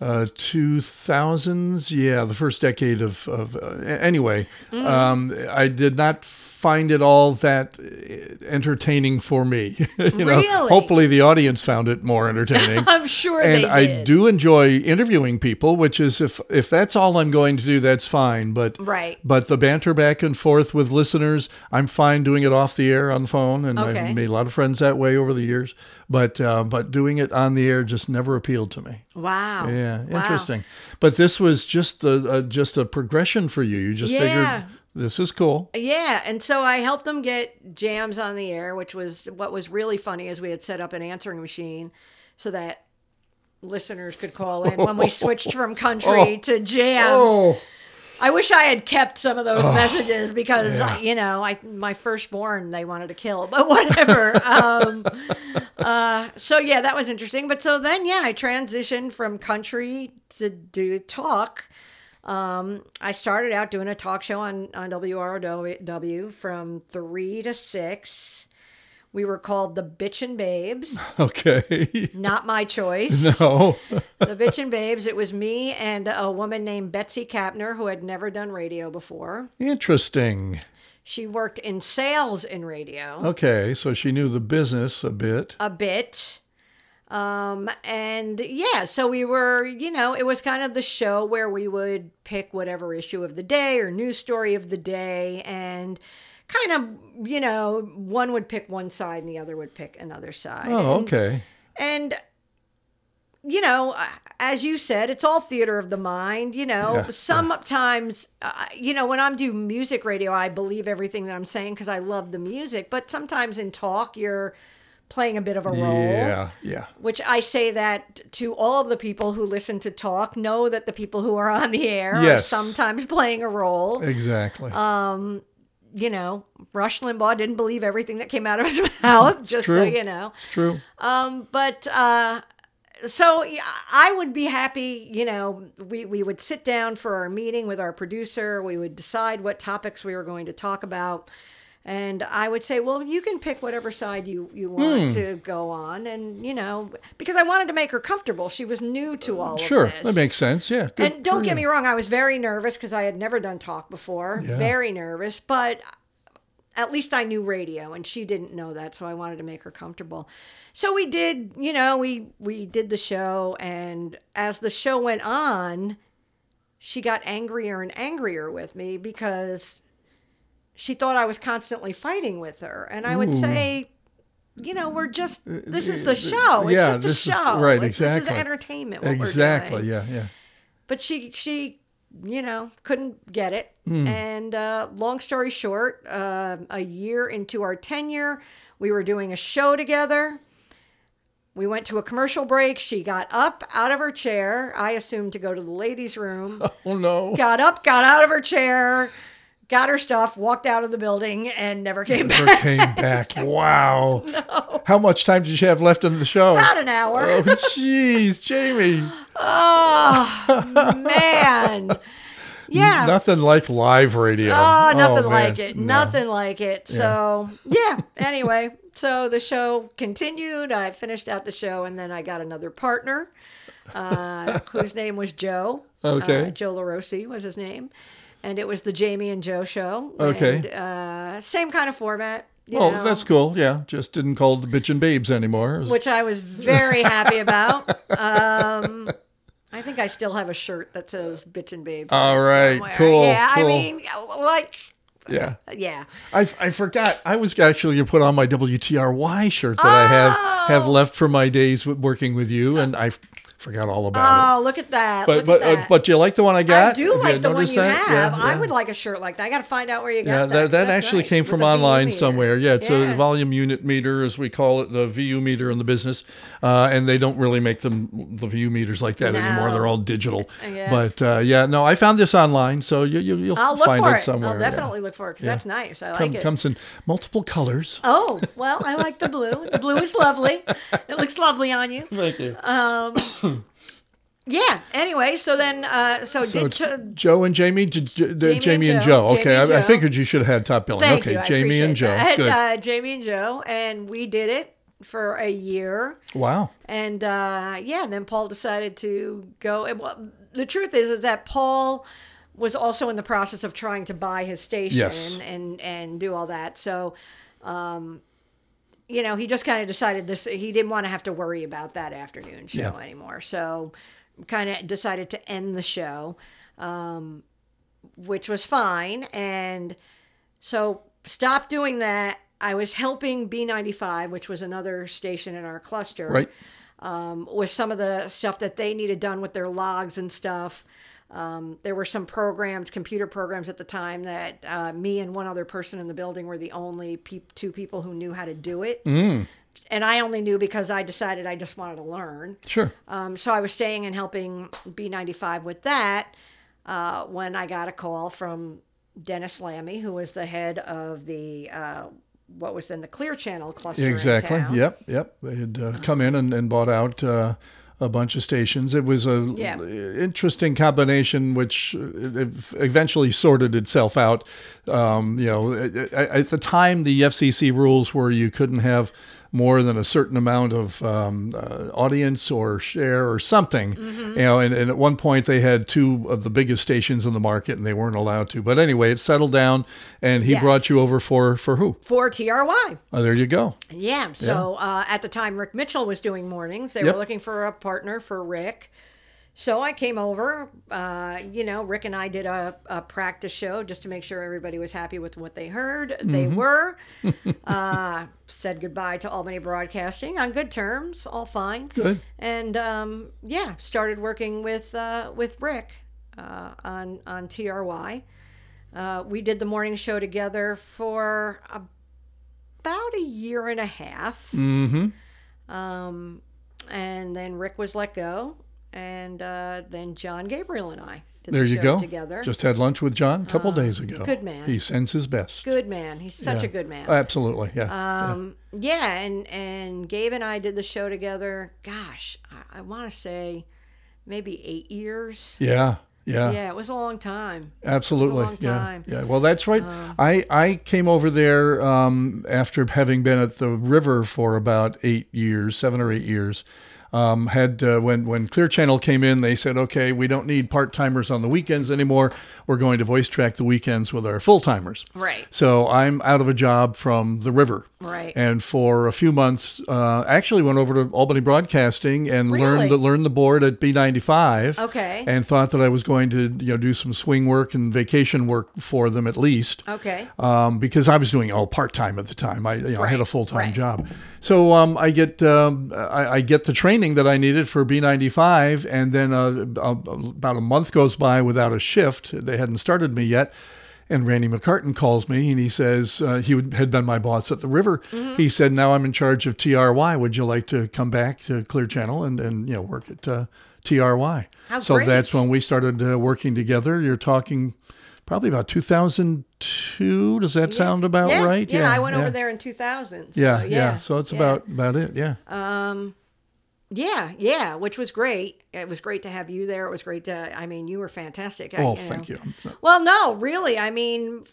S2: uh, 2000s. Yeah, the first decade of. of uh, anyway,
S3: Mm.
S2: um, I did not find it all that uh, entertaining for me. you know,
S3: Really?
S2: hopefully the audience found it more entertaining.
S3: I'm sure
S2: and I do enjoy interviewing people, which is if if that's all I'm going to do, that's fine. But
S3: Right.
S2: But the banter back and forth with listeners, I'm fine doing it off the air on the phone, and
S3: Okay.
S2: I've made a lot of friends that way over the years. But uh, but doing it on the air just never appealed to me.
S3: Wow.
S2: Yeah,
S3: Wow.
S2: interesting. But this was just a, a just a progression for you. You just
S3: Yeah.
S2: figured this is cool.
S3: Yeah, and so I helped them get Jamz on the air, which was what was really funny is we had set up an answering machine so that listeners could call in when we switched from country to Jamz.
S2: Oh,
S3: I wish I had kept some of those messages because you know, I my firstborn they wanted to kill, but whatever. um, uh, so yeah, that was interesting. But so then, yeah, I transitioned from country to do talk. Um, I started out doing a talk show on on WROW from three to six. We were called the Bitchin' Babes.
S2: okay.
S3: Not my choice
S2: no.
S3: the Bitchin' Babes. It was me and a woman named Betsy Kapner who had never done radio before.
S2: Interesting.
S3: She worked in sales in radio
S2: Okay, so she knew the business a bit.
S3: a bit. Um, and yeah, so we were, you know, it was kind of the show where we would pick whatever issue of the day or news story of the day and kind of, you know, one would pick one side and the other would pick another side.
S2: Oh,
S3: And-
S2: okay.
S3: And you know, as you said, it's all theater of the mind. You know,
S2: Yeah,
S3: sometimes, uh, you know, when I'm doing music radio, I believe everything that I'm saying because I love the music. But sometimes in talk, you're playing a bit of a role.
S2: Yeah, yeah.
S3: Which I say that to all of the people who listen to talk know that the people who are on the air
S2: Yes.
S3: are sometimes playing a role.
S2: Exactly.
S3: Um, You know, Rush Limbaugh didn't believe everything that came out of his mouth, just so you know
S2: it's true.
S3: Um, but uh so yeah, I would be happy, you know, we, we would sit down for our meeting with our producer. We would decide what topics we were going to talk about. And I would say, well, you can pick whatever side you, you want hmm. to go on. And, you know, because I wanted to make her comfortable. She was new to uh, all
S2: Sure,
S3: of this.
S2: Sure, that makes sense. Yeah. good
S3: and don't get
S2: you.
S3: me wrong, I was very nervous because I had never done talk before.
S2: Yeah.
S3: Very nervous, but at least I knew radio and she didn't know that, so I wanted to make her comfortable. So we did, you know, we we did the show and as the show went on, she got angrier and angrier with me because she thought I was constantly fighting with her. And I would say, you know, we're just this is the show. It's
S2: yeah,
S3: just a
S2: this is-
S3: show.
S2: right,
S3: This is
S2: exactly.
S3: entertainment. What
S2: Exactly.
S3: We're doing
S2: Yeah, yeah.
S3: but she she you know couldn't get it
S2: Hmm.
S3: and uh, long story short uh, a year into our tenure we were doing a show together we went to a commercial break she got up out of her chair i assumed to go to the ladies room
S2: Oh no.
S3: got up got out of her chair got her stuff walked out of the building and never came back
S2: Never came back. Wow. No. How much time did you have left in the show?
S3: about an hour
S2: Oh, jeez, Jamie.
S3: oh man yeah
S2: Nothing like live radio.
S3: Oh, nothing
S2: man.
S3: like it.
S2: No.
S3: Nothing like it. So, yeah. Anyway, so the show continued. I finished out the show, and then I got another partner uh, whose name was Joe.
S2: Okay.
S3: Uh, Joe LaRossi was his name. And it was the Jamie and Joe show.
S2: Okay.
S3: And, uh, same kind of format. you
S2: Oh,
S3: know,
S2: that's cool. Yeah, just didn't call the Bitchin' Babes anymore. Was-
S3: Which I was very happy about. Um, I think I still have a shirt that says "Bitchin' Babes." All right,
S2: All
S3: it somewhere.
S2: cool,
S3: Yeah, I mean, like
S2: Yeah.
S3: Yeah.
S2: I, I forgot. I was actually going to put on my WTRY shirt that I have have
S3: Oh.
S2: left from my days working with you, and I forgot all about it.
S3: Oh, look at that.
S2: But
S3: look
S2: but
S3: at
S2: uh, but do you like the one I got?
S3: I do
S2: Have
S3: like the one you
S2: that?
S3: have.
S2: Yeah,
S3: I
S2: yeah.
S3: would like a shirt like that. I got to find out where you got it.
S2: Yeah,
S3: that.
S2: that, that actually
S3: nice,
S2: came
S3: with
S2: from online somewhere. Yeah, it's
S3: Yeah.
S2: a volume unit meter, as we call it, the VU meter in the business. Uh, and they don't really make them the VU meters like that anymore. They're all digital.
S3: Yeah.
S2: But uh, yeah, no, I found this online, so you, you, you'll
S3: I'll look
S2: find
S3: for
S2: it
S3: it.
S2: somewhere.
S3: I'll definitely look for it because that's nice. I like
S2: Come,
S3: it.
S2: comes in multiple colors.
S3: Oh, well, I like the blue. The blue is lovely. It looks lovely on you.
S2: Thank you.
S3: Yeah. Anyway, so then, uh, so,
S2: so
S3: did to,
S2: Joe and Jamie, J- J-
S3: Jamie
S2: Jamie,
S3: and
S2: and
S3: Joe.
S2: Joe.
S3: Jamie
S2: Okay,
S3: and
S2: I, I figured you should have had top billing.
S3: thank
S2: okay,
S3: you. I
S2: Jamie and Joe. Good.
S3: Uh, Jamie and Joe, and we did it for a year.
S2: wow.
S3: And uh, yeah, then Paul decided to go. and, Well, the truth is, is that Paul was also in the process of trying to buy his station
S2: Yes.
S3: and and do all that. So, um, you know, he just kind of decided this. He didn't want to have to worry about that afternoon show
S2: Yeah.
S3: anymore. So, kind of decided to end the show, um, which was fine. And so, stopped doing that. I was helping B95, which was another station in our cluster
S2: Right.
S3: with some of the stuff that they needed done with their logs and stuff. Um, there were some programs, computer programs at the time that uh, me and one other person in the building were the only peop two people who knew how to do it. Mm. And I only knew because I decided I just wanted to learn.
S2: Sure.
S3: Um, so I was staying and helping B95 with that uh, when I got a call from Dennis Lammy, who was the head of the uh, what was then the Clear Channel cluster.
S2: Exactly. Yep. Yep. They had uh, come in and, and bought out uh, a bunch of stations. It was a
S3: Yeah.
S2: interesting combination, which uh, eventually sorted itself out. Um, you know, at, at the time, the FCC rules were you couldn't have more than a certain amount of um, uh, audience or share or something.
S3: Mm-hmm.
S2: You know, and, and at one point they had two of the biggest stations in the market, and they weren't allowed to. But anyway, it settled down, and he brought you over for for who?
S3: For TRY.
S2: Oh, there you go.
S3: Yeah. So Uh, at the time, Rick Mitchell was doing mornings. They
S2: Yep.
S3: were looking for a partner for Rick. So I came over. Uh, you know, Rick and I did a, a practice show just to make sure everybody was happy with what they heard. They
S2: Mm-hmm.
S3: were. uh, said goodbye to Albany Broadcasting on good terms, all fine.
S2: Good.
S3: And um, yeah, started working with uh, with Rick uh, on on TRY. Uh, we did the morning show together for about a year and a half.
S2: Mm-hmm.
S3: Um, and then Rick was let go, and uh, then John Gabriel and I did
S2: There
S3: the
S2: you
S3: show
S2: go.
S3: together.
S2: Just had lunch with John a couple days ago.
S3: good man.
S2: He sends his best.
S3: good man. He's such
S2: Yeah.
S3: a good man.
S2: Absolutely. Yeah.
S3: Um, yeah, and and Gabe and I did the show together. Gosh, I, I want to say maybe eight years.
S2: yeah. Yeah.
S3: Yeah, it was a long time.
S2: Absolutely.
S3: long
S2: yeah.
S3: time. Uh.
S2: Yeah. Well, that's right. I I came over there um, after having been at the river for about eight years, seven or eight years. Um, had uh, when when Clear Channel came in, they said, okay, we don't need part timers on the weekends anymore. We're going to voice track the weekends with our full timers.
S3: Right.
S2: So I'm out of a job from the river.
S3: Right.
S2: And for a few months, uh, actually went over to Albany Broadcasting and learned the, learned the board at B95.
S3: Okay.
S2: And thought that I was going to you know do some swing work and vacation work for them at least.
S3: Okay.
S2: Um, because I was doing all part time at the time. I you know I had a full time
S3: right.
S2: job. So um, I get um, I, I get the training that I needed for B95, and then uh, about a month goes by without a shift. They hadn't started me yet. And Randy McCartan calls me and he says, uh, he would, had been my boss at the river.
S3: Mm-hmm.
S2: He said, now I'm in charge of TRY. Would you like to come back to Clear Channel and, and you know, work at uh, TRY?
S3: How
S2: so
S3: great.
S2: that's when we started uh, working together. You're talking probably about 2002. Does that sound about
S3: yeah,
S2: right?
S3: Yeah, I went over there in 2000. So,
S2: Yeah,
S3: yeah,
S2: yeah. So it's
S3: yeah.
S2: about about it. Yeah.
S3: Yeah, yeah, which was great. It was great to have you there. It was great to, I mean, you were fantastic. I-
S2: oh,
S3: know.
S2: thank you.
S3: Well, no, really. I mean,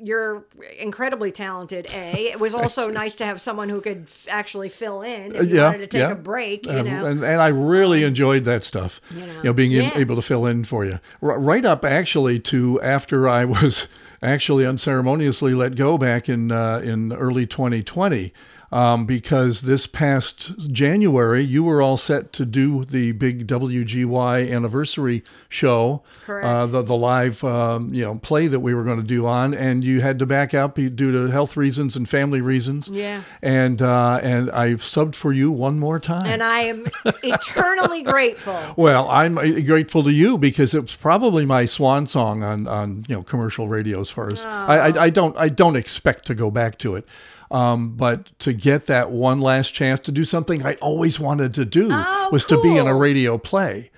S3: you're incredibly talented. A. It was also nice to have someone who could f- actually fill in if you
S2: yeah,
S3: wanted to take
S2: yeah.
S3: a break. You
S2: Uh,
S3: know,
S2: and, and I really enjoyed that stuff. You
S3: know.
S2: know, being
S3: Yeah.
S2: able to fill in for you. R- right up actually to after I was actually unceremoniously let go back in uh, in early 2020. Um, because this past January you were all set to do the big WGY anniversary show,
S3: Correct.
S2: Uh, the the live um, you know play that we were going to do on, and you had to back out due to health reasons and family reasons.
S3: Yeah.
S2: and uh, and I've subbed for you one more time.
S3: And I am eternally grateful.
S2: Well, I'm uh, grateful to you because it was probably my swan song on, on you know commercial radio. As far as I, I, I don't I don't expect to go back to it, um, but to get that one last chance to do something I always wanted to do
S3: Oh,
S2: was to be in a radio play.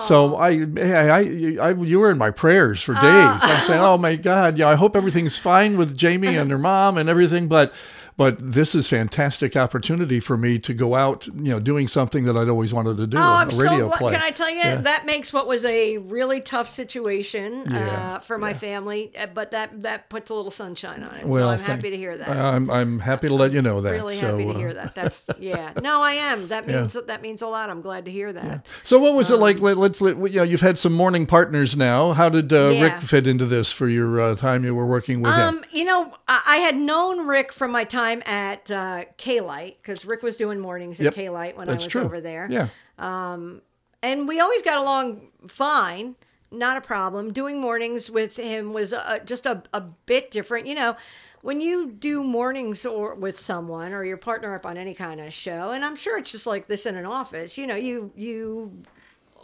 S2: So I, I, I, I, you were in my prayers for days. I'm saying, oh my God, yeah, I hope everything's fine with Jamie and her mom and everything, but. But this is fantastic opportunity for me to go out, you know, doing something that I'd always wanted to do,
S3: Oh, I'm so
S2: radio
S3: glad.
S2: play.
S3: Can I tell you that makes what was a really tough situation
S2: Yeah,
S3: uh, for my family, uh, but that that puts a little sunshine on it. so
S2: Well,
S3: I'm
S2: thank-
S3: happy to hear that.
S2: I'm I'm happy to let you know that.
S3: really
S2: so,
S3: happy to
S2: uh,
S3: hear that. That's yeah. No, I am. That means that means a lot. I'm glad to hear that.
S2: So what was it
S3: Um,
S2: like? Let, let's let, you know, you've had some morning partners now. How did uh,
S3: Yeah.
S2: Rick fit into this for your uh, time you were working with him?
S3: Um, you know, I I had known Rick from my time at uh, K Light because Rick was doing mornings at
S2: Yep,
S3: K Light when
S2: That's
S3: I was
S2: true.
S3: over there.
S2: Yeah.
S3: Um, and we always got along fine not a problem doing mornings with him was uh, just a, a bit different you know when you do mornings or with someone or your partner up on any kind of show and i'm sure it's just like this in an office you know you you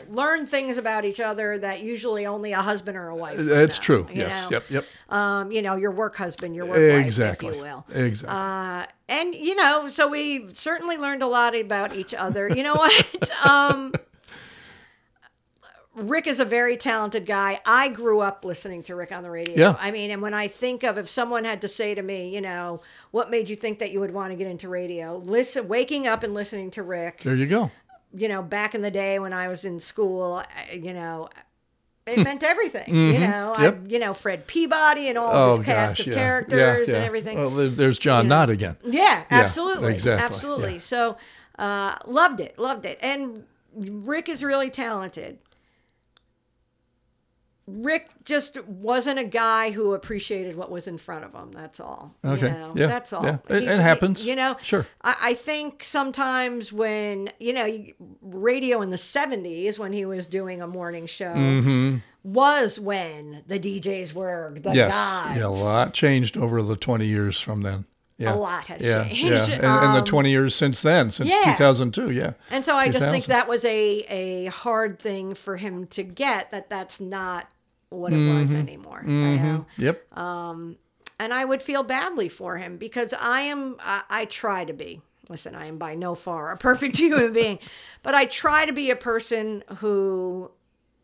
S3: learn things about each other that usually only a husband or a wife
S2: That's
S3: know,
S2: true. Yes.
S3: know?
S2: Yep. Yep.
S3: um you know your work husband your work wife
S2: exactly.
S3: if you will
S2: Exactly.
S3: uh, and you know, so we certainly learned a lot about each other. You know what? um, Rick is a very talented guy. I grew up listening to Rick on the radio.
S2: Yeah.
S3: I mean, and when I think of if someone had to say to me, you know, what made you think that you would want to get into radio? Listen, waking up and listening to Rick.
S2: there you go.
S3: You know, back in the day when I was in school, you know. It meant everything, you know.
S2: Hmm. Mm-hmm. Yep.
S3: I, you know, Fred Peabody and all
S2: Oh
S3: his cast
S2: gosh.
S3: of
S2: yeah.
S3: characters
S2: yeah, yeah.
S3: and everything.
S2: Well, there's John Knott again.
S3: Yeah, absolutely.
S2: exactly,
S3: Absolutely. So uh, loved it, loved it. And Rick is really talented. Rick just wasn't a guy who appreciated what was in front of him. That's all. you
S2: Okay.
S3: know?
S2: Yeah.
S3: That's all.
S2: Yeah. It- it happens.
S3: You know,
S2: Sure.
S3: I, I think sometimes when, you know, radio in the 70s when he was doing a morning show was when the DJs were the
S2: Mm-hmm. Yes.
S3: gods.
S2: Yeah. A lot changed over the 20 years from then. Yeah.
S3: A lot has
S2: yeah,
S3: changed.
S2: Yeah. And, and the
S3: Um,
S2: 20 years since then, since
S3: yeah.
S2: 2002. Yeah.
S3: And so I just think that was a a hard thing for him to get that that's not what it was
S2: Mm-hmm.
S3: anymore. You know?
S2: Yep.
S3: Um, and I would feel badly for him because I am I, I try to be. Listen, I am by no far a perfect human being, but I try to be a person who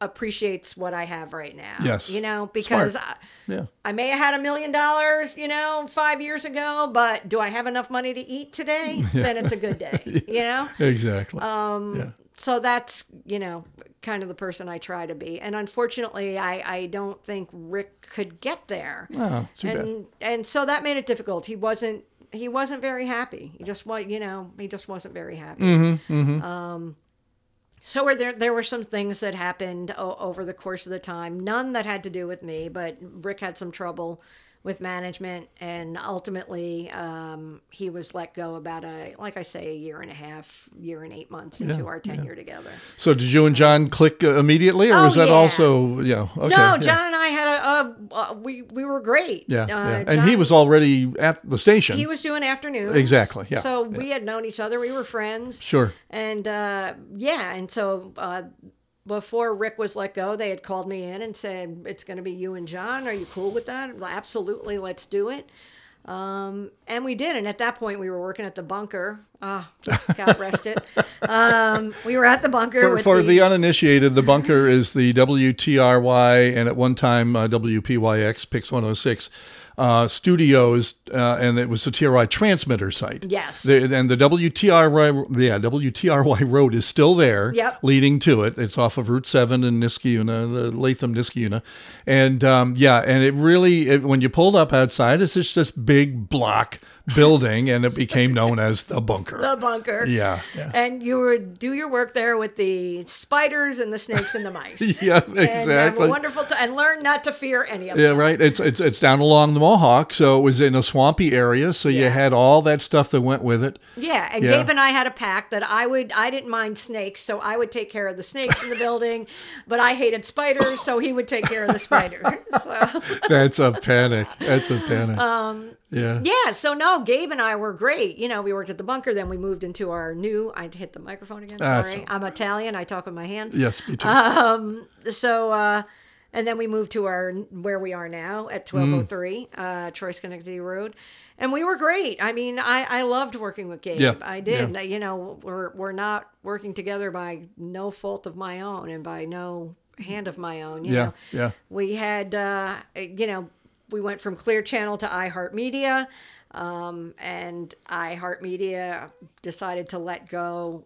S3: appreciates what I have right now.
S2: Yes.
S3: You know, because
S2: Smart.
S3: I,
S2: yeah.
S3: I may have had a million dollars, you know, five years ago, but do I have enough money to eat today? Then it's a good day, you know?
S2: Exactly.
S3: Um,
S2: yeah.
S3: so that's you know kind of the person I try to be, and unfortunately, I I don't think Rick could get there,
S2: Oh, too bad.
S3: and and so that made it difficult. He wasn't he wasn't very happy. He just was you know he just wasn't very happy.
S2: Mm-hmm,
S3: Um, so there there were some things that happened o- over the course of the time. None that had to do with me, but Rick had some trouble with management, and ultimately um, he was let go about a like I say a year and a half, year and eight months into
S2: Yeah,
S3: our tenure together.
S2: So did you and John click uh, immediately, or
S3: Oh,
S2: was that
S3: yeah.
S2: also yeah? Okay,
S3: no,
S2: yeah.
S3: John and I had a, a, we we were great.
S2: Yeah,
S3: uh,
S2: yeah. and he was already at the station.
S3: he was doing afternoons.
S2: Exactly, yeah,
S3: So we had known each other. We were friends.
S2: sure.
S3: And uh, yeah, and so uh, before Rick was let go, they had called me in and said, It's going to be you and John. Are you cool with that? Absolutely, let's do it. Um, and we did. And at that point, we were working at the bunker. Ah, God rest it. Um, we were at the bunker.
S2: For, for the, uninitiated, the bunker is the WTRY and at one time uh, WPYX PYX 106 uh, studios, uh, and it was the TRY transmitter site.
S3: Yes.
S2: The, and the WTRY, yeah, WTRY road is still there,
S3: Yep.
S2: leading to it. It's off of Route 7 in Niskayuna, the Latham Niskayuna. And um, yeah, and it really, it, when you pulled up outside, it's just this big block building, and it became known as the bunker.
S3: the bunker.
S2: Yeah, yeah.
S3: And you would do your work there with the spiders and the snakes and the mice.
S2: yeah,
S3: And have
S2: exactly.
S3: a wonderful time and learn not to fear any of
S2: Yeah,
S3: them.
S2: Yeah, right. It's it's it's down along the Mohawk, so it was in a swampy area. So you had all that stuff that went with it.
S3: Yeah, and
S2: Yeah.
S3: Gabe and I had a pact that I would I didn't mind snakes, so I would take care of the snakes in the building, but I hated spiders, so he would take care of the spiders. So
S2: That's a panic. That's a panic. Um. Yeah.
S3: yeah, so no, Gabe and I were great. You know, we worked at the bunker, then we moved into our new I hit the microphone again,
S2: That's
S3: sorry.
S2: okay.
S3: I'm Italian, I talk with my hands.
S2: Yes, me too.
S3: so uh and then we moved to our where we are now at 1203
S2: Mm.
S3: uh troy schenectady road and we were great i mean i i loved working with gabe
S2: Yeah,
S3: i did
S2: yeah.
S3: you know we're we're not working together by no fault of my own and by no hand of my own you
S2: Yeah,
S3: know
S2: yeah.
S3: we had uh you know we went from clear channel to iheartmedia um and iheartmedia decided to let go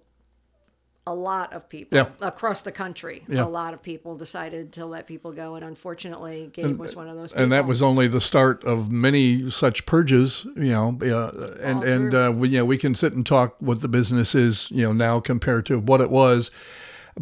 S3: a lot of people
S2: Yeah.
S3: across the country.
S2: Yeah.
S3: A lot of people decided to let people go, and unfortunately, Gabe was one of those. People.
S2: and that was only the start of many such purges, you know. Uh, and and uh, we, you know, we can sit and talk what the business is, you know, now compared to what it was.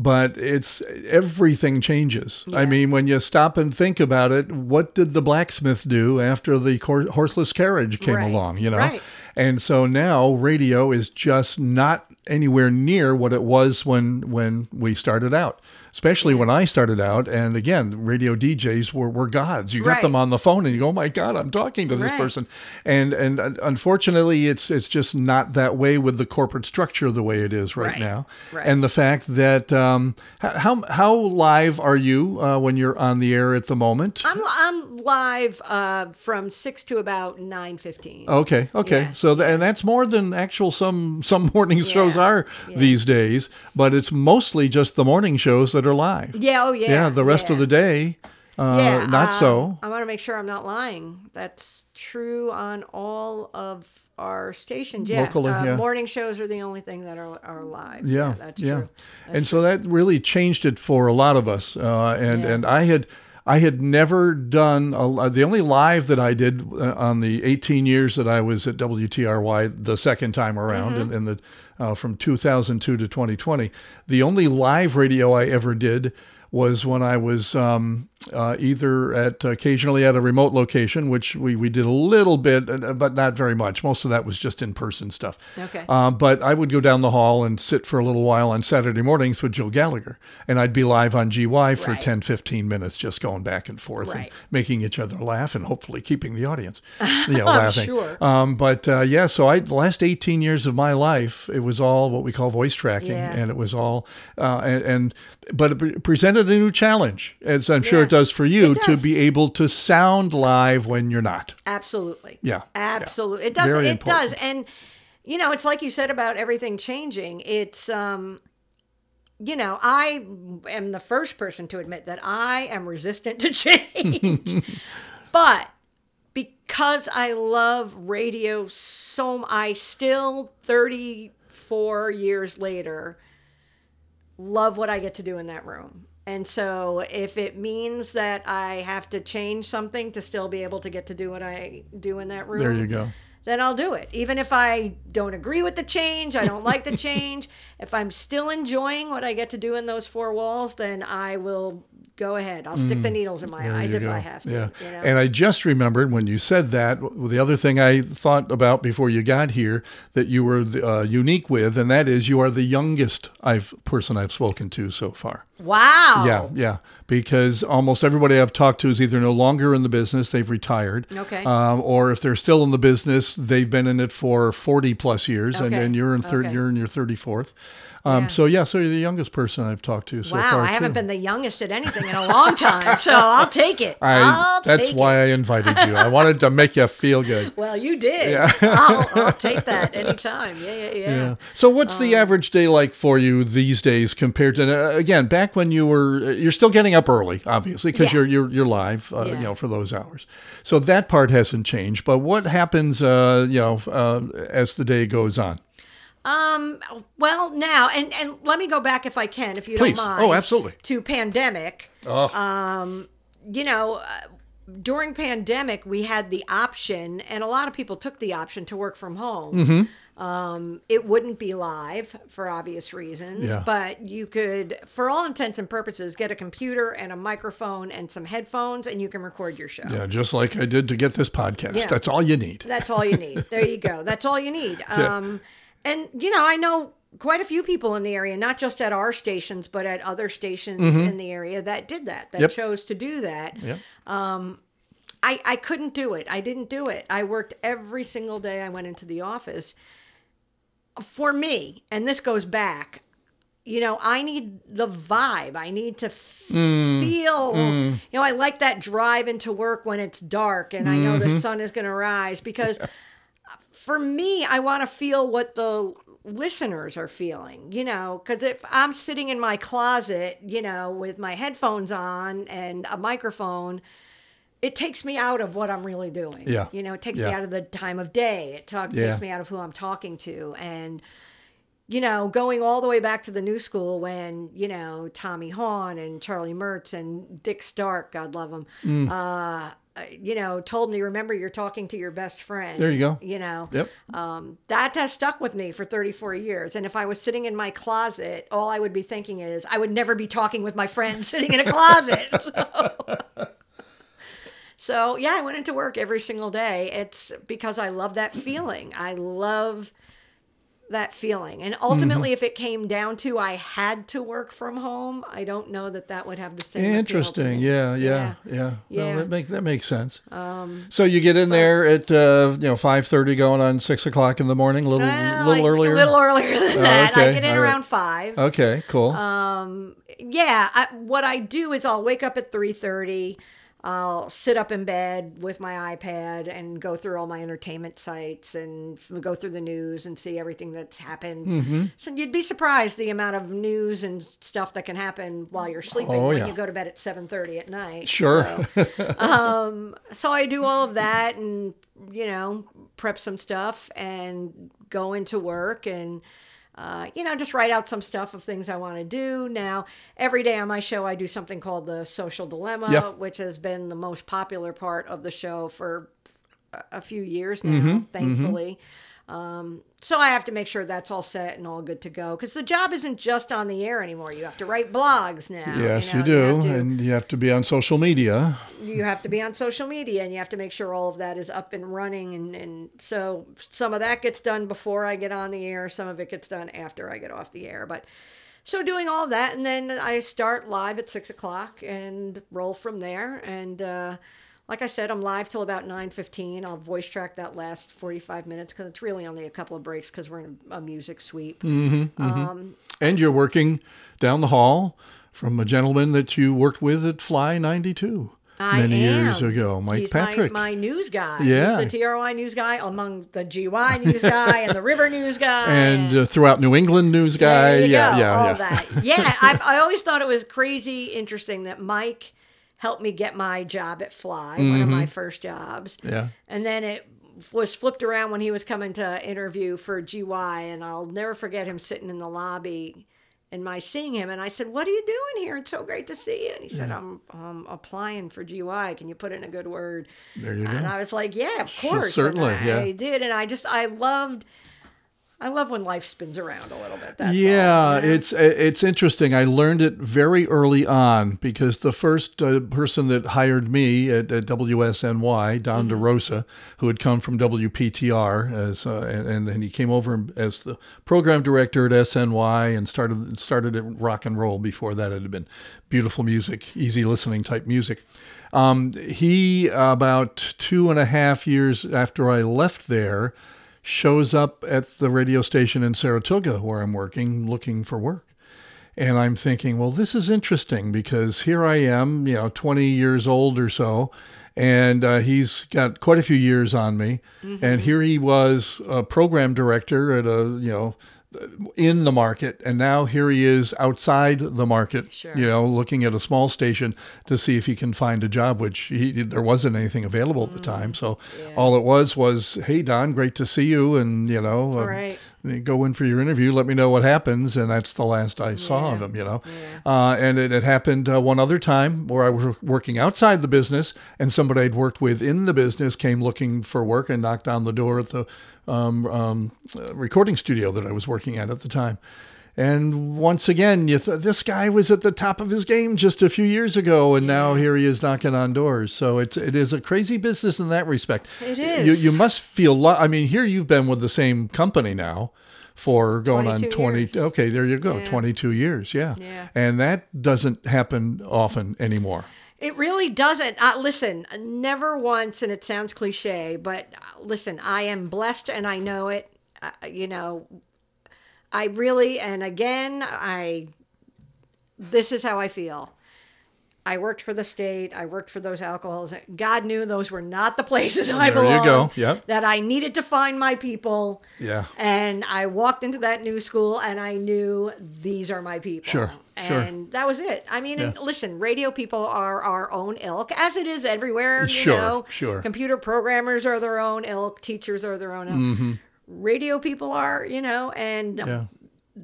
S2: But it's everything changes. I mean, when you stop and think about it, what did the blacksmith do after the cor- horseless carriage came
S3: Right.
S2: along? You know,
S3: Right.
S2: and so now radio is just not anywhere near what it was when when we started out. Especially when I started out, and again, radio DJs were, were gods. You got
S3: Right.
S2: them on the phone, and you go, "Oh my God, I'm talking to this
S3: Right.
S2: person," and and unfortunately, it's it's just not that way with the corporate structure the way it is right,
S3: Right.
S2: now,
S3: Right.
S2: and the fact that um, how how live are you uh, when you're on the air at the moment?
S3: I'm I'm live uh, from six to about nine fifteen.
S2: Okay, okay.
S3: Yeah,
S2: So th- and that's more than actual some some morning shows
S3: Yeah,
S2: are
S3: yeah.
S2: these days, but it's mostly just the morning shows that are live.
S3: Yeah, oh yeah.
S2: Yeah, the rest of the day uh,
S3: yeah,
S2: not
S3: um,
S2: so.
S3: I want to make sure I'm not lying. That's true on all of our stations. Yeah,
S2: Locally,
S3: uh,
S2: yeah.
S3: morning shows are the only thing that are, are live.
S2: Yeah,
S3: that's
S2: yeah.
S3: true.
S2: and so that really changed it for a lot of us. Uh, and
S3: Yeah.
S2: and I had I had never done a, the only live that I did uh, on the 18 years that I was at WTRY the second time around
S3: Mm-hmm.
S2: in the uh, from 2002 to 2020. The only live radio I ever did was when I was um, uh, either at occasionally at a remote location, which we, we did a little bit, uh, but not very much. Most of that was just in person stuff.
S3: Okay.
S2: Uh, but I would go down the hall and sit for a little while on Saturday mornings with Joe Gallagher. And I'd be live on GY for
S3: Right.
S2: 10, 15 minutes, just going back and forth and making each other laugh and hopefully keeping the audience you know, laughing.
S3: sure.
S2: Um, but uh, yeah, so I, the last 18 years of my life, it was all what we call voice tracking.
S3: Yeah.
S2: And it was all, uh, and, and, but it pre- presented a new challenge, as I'm sure
S3: Yeah.
S2: It does for you,
S3: It
S2: to be able to sound live when you're not.
S3: Absolutely.
S2: Yeah, yeah.
S3: Absolutely. It does.
S2: Very
S3: it
S2: important.
S3: does. And you know, it's like you said about everything changing. It's um you know, I am the first person to admit that I am resistant to change. but because I love radio so I still 34 years later love what I get to do in that room. And so if it means that I have to change something to still be able to get to do what I do in that room,
S2: There you go.
S3: then I'll do it. Even if I don't agree with the change, I don't like the change. If I'm still enjoying what I get to do in those four walls, then I will go ahead. I'll stick the needles in my
S2: Mm.
S3: Eyes if
S2: go.
S3: I have to.
S2: Yeah.
S3: You know?
S2: And I just remembered when you said that, the other thing I thought about before you got here that you were uh, unique with, and that is you are the youngest I've person I've spoken to so far.
S3: wow.
S2: Yeah, yeah. Because almost everybody I've talked to is either no longer in the business, they've retired.
S3: Okay.
S2: Um, or if they're still in the business, they've been in it for 40 plus years, and,
S3: Okay.
S2: and you're in third,
S3: Okay.
S2: you're in your 34th. Um,
S3: Yeah.
S2: So yeah, so you're the youngest person I've talked to so
S3: Wow,
S2: far
S3: I haven't
S2: too.
S3: been the youngest at anything in a long time, so I'll take it.
S2: I,
S3: will
S2: that's
S3: take
S2: why
S3: it.
S2: I invited you. I wanted to make you feel good.
S3: Well, you did. I'll, I'll take that anytime. Yeah, yeah, yeah.
S2: Yeah. So what's the average day like for you these days compared to uh, again back when you were you're still getting up early obviously because
S3: Yeah.
S2: you're you're you're live uh,
S3: Yeah.
S2: you know for those hours. So that part hasn't changed, but what happens uh, you know uh, as the day goes on?
S3: Um. Well, now, and and let me go back if I can, if you
S2: Please.
S3: don't mind.
S2: Oh, absolutely.
S3: To pandemic.
S2: Oh.
S3: Um. You know, uh, during pandemic we had the option and a lot of people took the option to work from home um, it wouldn't be live for obvious reasons
S2: Yeah.
S3: but you could for all intents and purposes get a computer and a microphone and some headphones and you can record your show
S2: Yeah, just like I did to get this podcast.
S3: Yeah.
S2: That's all you need.
S3: that's all you need. There you go. That's all you need. Um, and you know, I know quite a few people in the area, not just at our stations, but at other stations mm-hmm. in the area that did that, that
S2: Mm-hmm. Yep.
S3: chose to do that.
S2: Yep.
S3: Um, I, I couldn't do it. I didn't do it. I worked every single day I went into the office. For me, and this goes back, you know, I need the vibe. I need to mm. feel, mm. you know, I like that drive into work when it's dark and I know the mm-hmm. sun is going to rise because for me, I want to feel what the listeners are feeling, you know, because if I'm sitting in my closet, you know, with my headphones on and a microphone, it takes me out of what I'm really doing.
S2: Yeah.
S3: You know, it takes me out of the time of day. It talk,
S2: Yeah.
S3: takes me out of who I'm talking to. And, you know, going all the way back to the new school when, you know, Tommy Hawn and Charlie Mertz and Dick Stark, God love him,
S2: Mm.
S3: uh, you know, told me, remember, you're talking to your best friend.
S2: There you go.
S3: You know,
S2: Yep.
S3: um, that has stuck with me for 34 years. And if I was sitting in my closet, all I would be thinking is, I would never be talking with my friend sitting in a closet. So, so, yeah, I went into work every single day. It's because I love that feeling. I love that feeling. And ultimately, if it came down to I had to work from home, I don't know that that would have the same.
S2: Interesting. Yeah, yeah, yeah.
S3: Yeah.
S2: Well, that makes that makes sense. so you get in there at uh, you know five thirty, going on six o'clock in the morning, a little
S3: Well,
S2: little
S3: like,
S2: earlier.
S3: A little earlier than that.
S2: okay,
S3: I get in
S2: all right.
S3: around five.
S2: Okay, cool.
S3: Um, yeah I, what i do is i'll wake up at 3.30 i'll sit up in bed with my ipad and go through all my entertainment sites and go through the news and see everything that's happened
S2: Mm-hmm.
S3: so you'd be surprised the amount of news and stuff that can happen while you're sleeping
S2: Oh,
S3: when
S2: yeah.
S3: you go to bed at 7.30 at night
S2: Sure.
S3: so, um, so i do all of that and you know prep some stuff and go into work and uh, you know, just write out some stuff of things I want to do. Now, every day on my show, I do something called the Social Dilemma,
S2: Yeah.
S3: which has been the most popular part of the show for a- few years now,
S2: Mm-hmm,
S3: thankfully. Um, so I have to make sure that's all set and all good to go because the job isn't just on the air anymore. You have to write blogs now.
S2: yes,
S3: know,
S2: you do,
S3: have to-
S2: and you have to be on social media.
S3: you have to be on social media and you have to make sure all of that is up and running and, and so some of that gets done before i get on the air some of it gets done after i get off the air but so doing all that and then i start live at six o'clock and roll from there and uh, like i said i'm live till about 9.15 i'll voice track that last 45 minutes because it's really only a couple of breaks because we're in a, music sweep mm-hmm, mm-hmm.
S2: Um, And you're working down the hall from a gentleman that you worked with at Fly 92
S3: I
S2: many years ago, Mike
S3: He's
S2: Patrick.
S3: My, my news guy.
S2: Yeah.
S3: He's the TRY news guy among the GY news guy and the River news guy.
S2: and uh, throughout New England news guy. yeah,
S3: go,
S2: yeah,
S3: all
S2: yeah.
S3: that. Yeah, I've, I always thought it was crazy interesting that Mike helped me get my job at Fly, one of my first jobs.
S2: Mm-hmm. Yeah.
S3: And then it was flipped around when he was coming to interview for GY, and I'll never forget him sitting in the lobby and my seeing him. And I said, What are you doing here? It's so great to see you. And he said, I'm, I'm applying for GY. Can you put in a good word?
S2: There you go. And.
S3: I was like, Yeah, of
S2: Sure,
S3: course.
S2: certainly,
S3: I,
S2: yeah.
S3: I did. And I just, I loved. I love when life spins around a little bit. That's all,
S2: yeah,
S3: you know?
S2: it's it's interesting. I learned it very early on because the first uh, person that hired me at, at WSNY, Don
S3: Mm-hmm.
S2: DeRosa, who had come from WPTR, as uh, and, and then he came over as the program director at SNY and started started at rock and roll. Before that, it had been beautiful music, easy listening type music. Um, he about two and a half years after I left there shows up at the radio station in Saratoga where I'm working looking for work. And I'm thinking, well, this is interesting because here I am, you know, 20 years old or so, and uh, he's got quite a few years on me. And here he was a program director at a, you know, in the market, and now here he is outside the market,
S3: Sure.
S2: you know, looking at a small station to see if he can find a job, which he, there wasn't anything available at the time. So all it was was, "Hey Don, great to see you," and you know, uh,
S3: Right.
S2: you go in for your interview, let me know what happens, and that's the last I saw of him. You know, uh, and it, it happened uh, one other time where I was working outside the business, and somebody I'd worked with in the business came looking for work and knocked on the door at the um, um, recording studio that I was working at at the time. And once again, you th- this guy was at the top of his game just a few years ago, and now here he is knocking on doors. So it's it is a crazy business in that respect.
S3: It
S2: You you must feel. Lo- I mean, here you've been with the same company now for going on twenty.
S3: years.
S2: Okay, there you go,
S3: Yeah.
S2: twenty two years. Yeah.
S3: Yeah.
S2: and that doesn't happen often anymore.
S3: It really doesn't. Uh, listen, never once, and it sounds cliche, but uh, listen, I am blessed and I know it. Uh, you know, I really, and again, I, this is how I feel. I worked for the state. I worked for those alcohols. God knew those were not the places I
S2: There you go. Yep.
S3: That I needed to find my people.
S2: Yeah.
S3: And I walked into that new school and I knew these are my people.
S2: Sure, sure.
S3: And that was it. I mean,
S2: Yeah.
S3: listen, radio people are our own ilk, as it is everywhere. You
S2: Sure,
S3: know,
S2: sure.
S3: Computer programmers are their own ilk. Teachers are their own ilk.
S2: Mm-hmm.
S3: Radio people are, you know, and
S2: Yeah.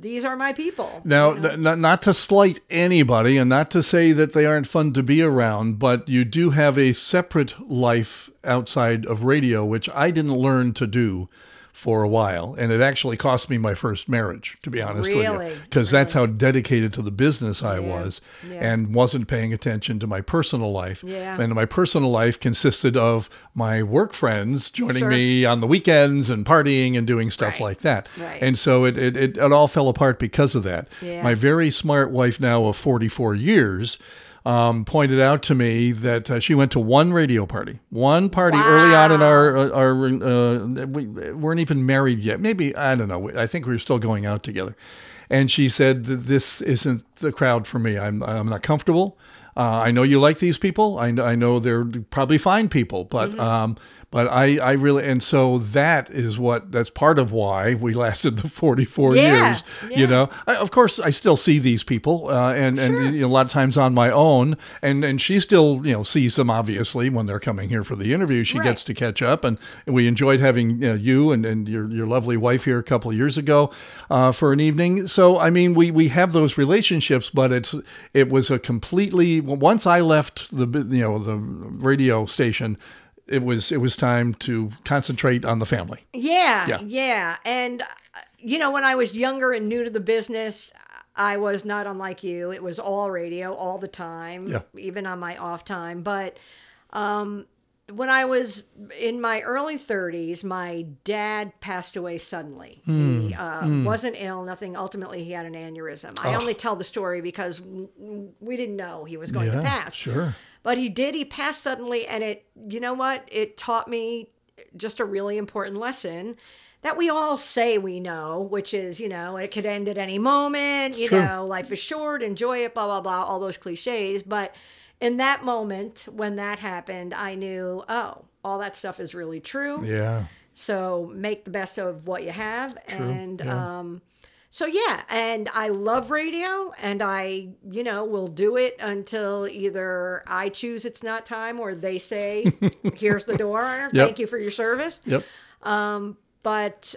S3: These are my people.
S2: Now,
S3: you know?
S2: not to slight anybody and not to say that they aren't fun to be around, but you do have a separate life outside of radio, which I didn't learn to do for a while. And it actually cost me my first marriage, to be honest with you. Because that's how dedicated to the business I was
S3: Yeah.
S2: and wasn't paying attention to my personal life.
S3: Yeah.
S2: And my personal life consisted of my work friends joining
S3: Sure.
S2: me on the weekends and partying and doing stuff
S3: Right.
S2: like that.
S3: Right.
S2: And so it, it, it, it all fell apart because of that.
S3: Yeah.
S2: My very smart wife, now of 44 years, um, pointed out to me that uh, she went to one radio party, one party early on in our uh, our. Uh, we weren't even married yet. Maybe I don't know. I think we were still going out together, and she said that this isn't the crowd for me. I'm I'm not comfortable. Uh, I know you like these people. I, I know they're probably fine people, but
S3: Mm-hmm.
S2: um, but I, I really and so that is what that's part of why we lasted the 44
S3: Yeah,
S2: years.
S3: yeah.
S2: You know, I, of course I still see these people, uh, and
S3: Sure.
S2: and you know, a lot of times on my own, and and she still you know sees them obviously when they're coming here for the interview. She
S3: Right.
S2: gets to catch up, and we enjoyed having you, know, you and, and your your lovely wife here a couple of years ago uh, for an evening. So I mean, we we have those relationships, but it's it was a completely once I left the you know the radio station. It was it was time to concentrate on the family.
S3: Yeah,
S2: Yeah.
S3: yeah, And, uh, you know, when I was younger and new to the business, I was not unlike you. It was all radio all the time,
S2: Yeah.
S3: even on my off time. But um, when I was in my early 30s, my dad passed away suddenly.
S2: Hmm.
S3: He uh, wasn't ill, nothing. Ultimately, he had an aneurysm. I only tell the story because we didn't know he was going
S2: Yeah,
S3: to pass.
S2: sure.
S3: But he did. He passed suddenly, and it. You know what? It taught me just a really important lesson that we all say we know, which is, you know, it could end at any moment. You
S2: true.
S3: know, life is short. Enjoy it. Blah blah blah. All those cliches. But in that moment when that happened, I knew, oh, all that stuff is really true.
S2: Yeah.
S3: So make the best of what you have. and
S2: yeah.
S3: um so yeah, and I love radio and I, you know, will do it until either I choose it's not time or they say, here's the door. Thank you for your service.
S2: Yep.
S3: Um, but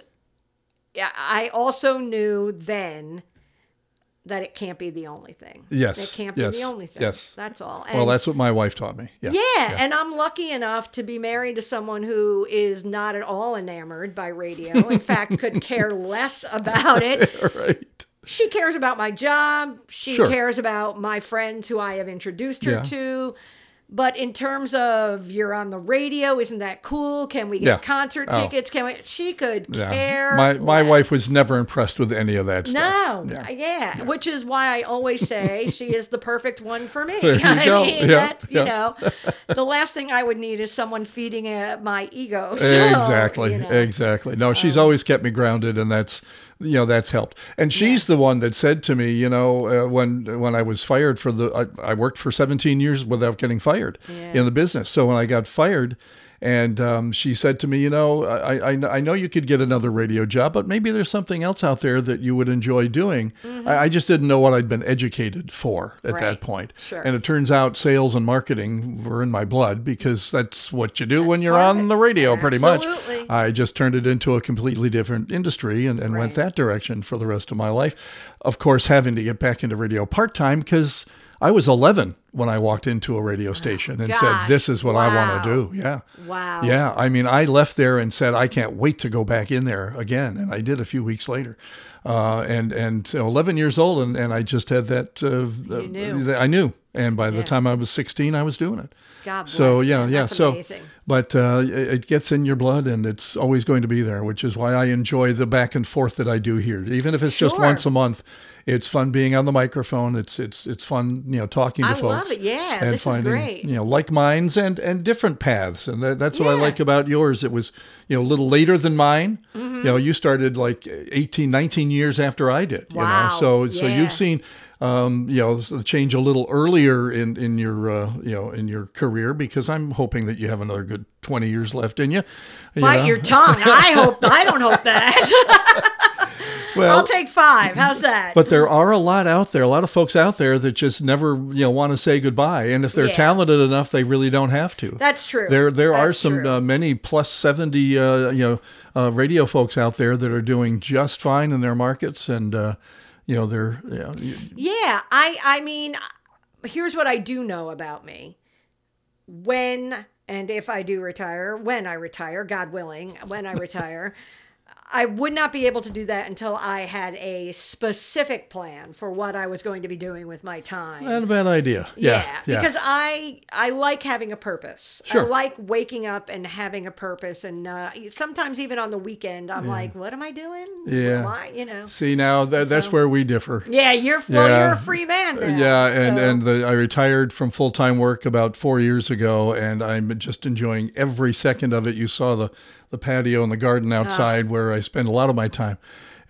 S3: yeah, I also knew then that it can't be the only thing.
S2: Yes,
S3: It can't be
S2: yes,
S3: the only thing.
S2: yes.
S3: That's all.
S2: Well, that's what my wife taught me. Yeah.
S3: yeah, and I'm lucky enough to be married to someone who is not at all enamored by radio. In fact, could care less about it.
S2: right.
S3: She cares about my job. She
S2: Sure.
S3: cares about my friends who I have introduced her
S2: Yeah.
S3: to. But in terms of you're on the radio, isn't that cool? Can we get
S2: Yeah.
S3: concert
S2: Oh.
S3: tickets? Can we? She could
S2: Yeah.
S3: care.
S2: My my wife was never impressed with any of that stuff.
S3: No,
S2: Yeah.
S3: yeah. which is why I always say she is the perfect one for me.
S2: There you
S3: I
S2: go.
S3: mean,
S2: Yeah,
S3: that, you know, the last thing I would need is someone feeding uh, my ego. So,
S2: exactly.
S3: you know.
S2: Exactly. No, she's always kept me grounded, and that's you know that's helped. And she's the one that said to me, you know, uh, when when I was fired for the, I, I worked for 17 years without getting fired
S3: Yeah.
S2: in the business. So when I got fired. And um, she said to me, you know, I, I, I know you could get another radio job, but maybe there's something else out there that you would enjoy doing. I, I just didn't know what I'd been educated for at
S3: Mm-hmm. Right.
S2: that point.
S3: Sure.
S2: And it turns out sales and marketing were in my blood because that's what you do when you're on the radio, pretty much. I just turned it into a completely different industry and, and went that direction for the rest of my life. Of course, having to get back into radio part time because I was 11 when I walked into a radio station and said. This is what I want to do. Yeah.
S3: Wow.
S2: Yeah. I mean, I left there and said, I can't wait to go back in there again. And I did a few weeks later. Uh, and and so 11 years old, and, and I just had that. Uh,
S3: You knew.
S2: I knew. And by the time I was 16, I was doing it.
S3: God
S2: So
S3: bless,
S2: yeah,
S3: man.
S2: yeah.
S3: That's
S2: so,
S3: amazing.
S2: but uh, it it gets in your blood, and it's always going to be there, which is why I enjoy the back and forth that I do here. Even if it's just once a month, it's fun being on the microphone. It's it's it's fun, you know, talking to folks.
S3: I
S2: folks.
S3: love it. Yeah,
S2: and
S3: this is
S2: finding
S3: great.
S2: you know like minds and and different paths, and that, that's what I like about yours. It was you know a little later than mine.
S3: Mm-hmm.
S2: You know, you started like 18, 19 years after I did. You
S3: Wow.
S2: know, so so you've seen um, you know the change a little earlier in in your uh, you know in your career because I'm hoping that you have another good twenty years left in you. you
S3: Bite
S2: know?
S3: your tongue. I hope. I don't hope that.
S2: well,
S3: I'll take five. How's that?
S2: but there are a lot out there, a lot of folks out there that just never you know want to say goodbye, and if they're
S3: Yeah.
S2: talented enough, they really don't have to.
S3: That's true.
S2: There, there are some uh, many plus seventy, uh, you know, uh, radio folks out there that are doing just fine in their markets, and uh, you know, they're, you know,
S3: Yeah, I I mean, here's what I do know about me. When and if I do retire, when I retire, God willing, when I retire, I would not be able to do that until I had a specific plan for what I was going to be doing with my time.
S2: not a bad idea. Yeah, yeah.
S3: because I I like having a purpose.
S2: Sure.
S3: I like waking up and having a purpose, and uh, sometimes even on the weekend, I'm like, "What am I doing?
S2: Yeah.
S3: Why? You know."
S2: See now that, that's
S3: So-
S2: where we differ.
S3: Yeah, you're well,
S2: Yeah.
S3: you're a free man now.
S2: Yeah, and
S3: so-
S2: and the, I retired from full time work about four years ago, and I'm just enjoying every second of it. You saw the the patio and the garden outside where I spend a lot of my time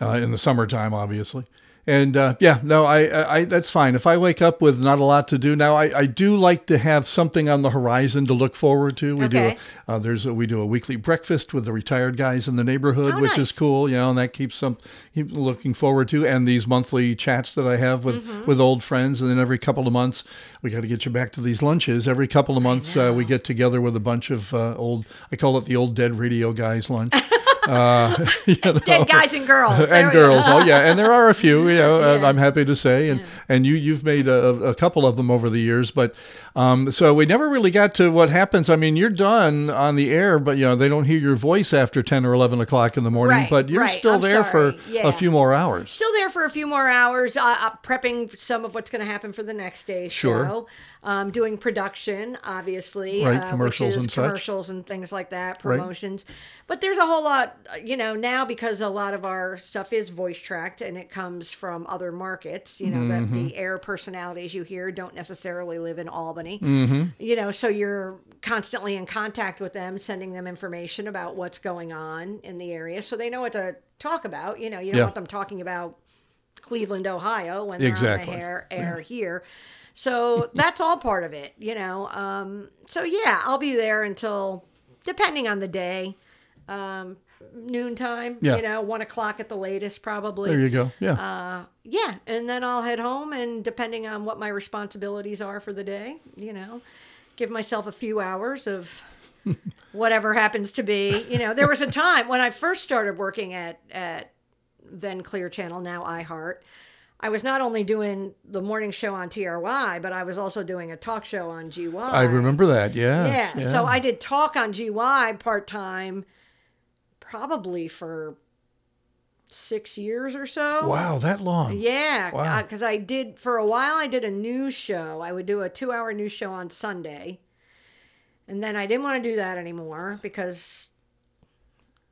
S2: uh, in the summertime, obviously. And uh, yeah, no, I, I, I that's fine. If I wake up with not a lot to do now, I, I do like to have something on the horizon to look forward to. We
S3: Okay.
S2: do a, uh, there's a, we do a weekly breakfast with the retired guys in the neighborhood,
S3: Oh,
S2: which is cool, you know, and that keeps some keep looking forward to. And these monthly chats that I have with
S3: Mm-hmm.
S2: with old friends, and then every couple of months we got to get you back to these lunches. Every couple of months uh, we get together with a bunch of uh, old. I call it the old dead radio guys lunch. uh, you know,
S3: dead guys and girls
S2: and girls. Oh yeah, and there are a few. You know, uh,
S3: Yeah.
S2: I'm happy to say, and and you you've made a, a couple of them over the years, but um, so we never really got to what happens. I mean, you're done on the air, but you know they don't hear your voice after ten or eleven o'clock in the morning.
S3: Right,
S2: but you're
S3: right.
S2: still
S3: I'm
S2: there
S3: sorry.
S2: for
S3: Yeah.
S2: a few more hours.
S3: Still there for a few more hours, uh, uh, prepping some of what's going to happen for the next day's
S2: Sure.
S3: show. Um, doing production, obviously,
S2: Right,
S3: uh,
S2: commercials and such.
S3: commercials and things like that,
S2: Right.
S3: promotions. But there's a whole lot, uh, you know, now because a lot of our stuff is voice tracked and it comes from other markets. You know, that
S2: Mm-hmm.
S3: the air personalities you hear don't necessarily live in Albany.
S2: Mm-hmm.
S3: You know, so you're constantly in contact with them, sending them information about what's going on in the area, so they know what to talk about. You know, you don't
S2: Yeah.
S3: want them talking about Cleveland, Ohio, when they're
S2: Exactly.
S3: on the air, air here. So that's all part of it, you know. Um, so yeah, I'll be there until, depending on the day, um, noontime.
S2: Yeah.
S3: You know, one o'clock at the latest, probably.
S2: There you go. Yeah.
S3: Uh, yeah, and then I'll head home, and depending on what my responsibilities are for the day, you know, give myself a few hours of whatever happens to be. You know, there was a time when I first started working at at then Clear Channel, now iHeart. I was not only doing the morning show on TRY, but I was also doing a talk show on GY.
S2: I remember that. Yeah.
S3: Yeah. So I did talk on GY part time, probably for six years or so.
S2: Wow, that long.
S3: Yeah,
S2: Wow.
S3: because I did for a while. I did a news show. I would do a two-hour news show on Sunday, and then I didn't want to do that anymore because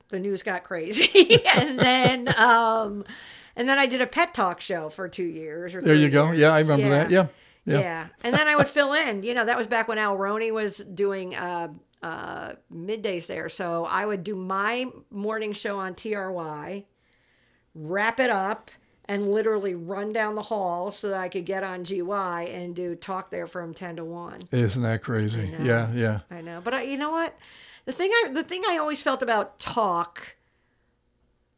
S3: the news got crazy. and then, um, and then I did a pet talk show for two years. Or
S2: There you go. Yeah, I
S3: years.
S2: remember that. Yeah.
S3: Yeah.
S2: Yeah.
S3: And then I would fill in. You know, that was back when Al Roney was doing uh, uh, middays there. So I would do my morning show on TRY, wrap it up, and literally run down the hall so that I could get on GY and do talk there from 10 to 1.
S2: Isn't that crazy? Yeah. Yeah.
S3: I know. But I, you know what? The thing I the thing I always felt about talk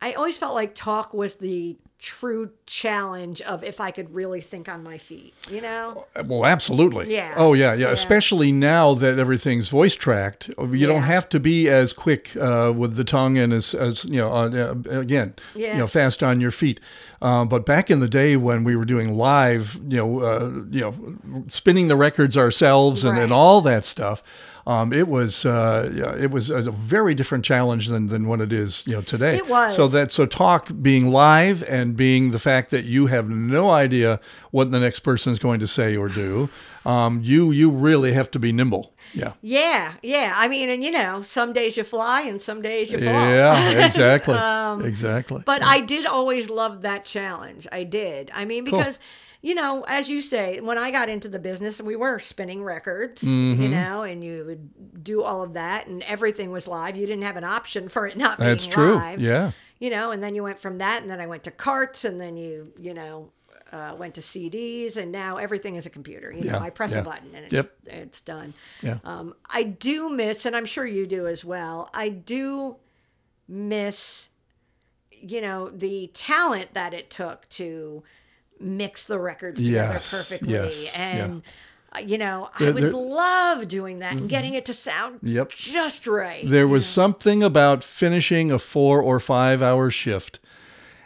S3: I always felt like talk was the true challenge of if I could really think on my feet, you know?
S2: Well, absolutely.
S3: Yeah.
S2: Oh, yeah, yeah.
S3: Yeah.
S2: Especially now that everything's voice tracked, you
S3: Yeah.
S2: don't have to be as quick uh, with the tongue and as, as you know, uh, again,
S3: Yeah.
S2: you know, fast on your feet. Uh, but back in the day when we were doing live, you know, uh, you know, spinning the records ourselves and, and all that stuff. Um, it was uh, yeah, it was a very different challenge than, than what it is you know today.
S3: It was.
S2: so that so talk being live and being the fact that you have no idea what the next person is going to say or do, um, you you really have to be nimble. Yeah.
S3: Yeah, yeah. I mean, and you know, some days you fly and some days you fall.
S2: Yeah, exactly. exactly.
S3: Um, But I did always love that challenge. I did. I mean, because, you know, as you say, when I got into the business, we were spinning records,
S2: Mm-hmm.
S3: you know, and you would do all of that and everything was live. You didn't have an option for it not being
S2: That's true.
S3: live.
S2: Yeah.
S3: You know, and then you went from that and then I went to carts and then you, you know, uh, went to CDs and now everything is a computer. You know,
S2: Yeah,
S3: I press
S2: yeah.
S3: a button and it's,
S2: Yep.
S3: it's done.
S2: Yeah.
S3: Um, I do miss, and I'm sure you do as well. I do miss, you know, the talent that it took to mix the records together
S2: Yes,
S3: perfectly,
S2: yes,
S3: and uh, you know, I
S2: There-
S3: would
S2: there- Mm-hmm.
S3: love doing that and getting it to sound
S2: Yep.
S3: just right.
S2: There was something about finishing a four or five hour shift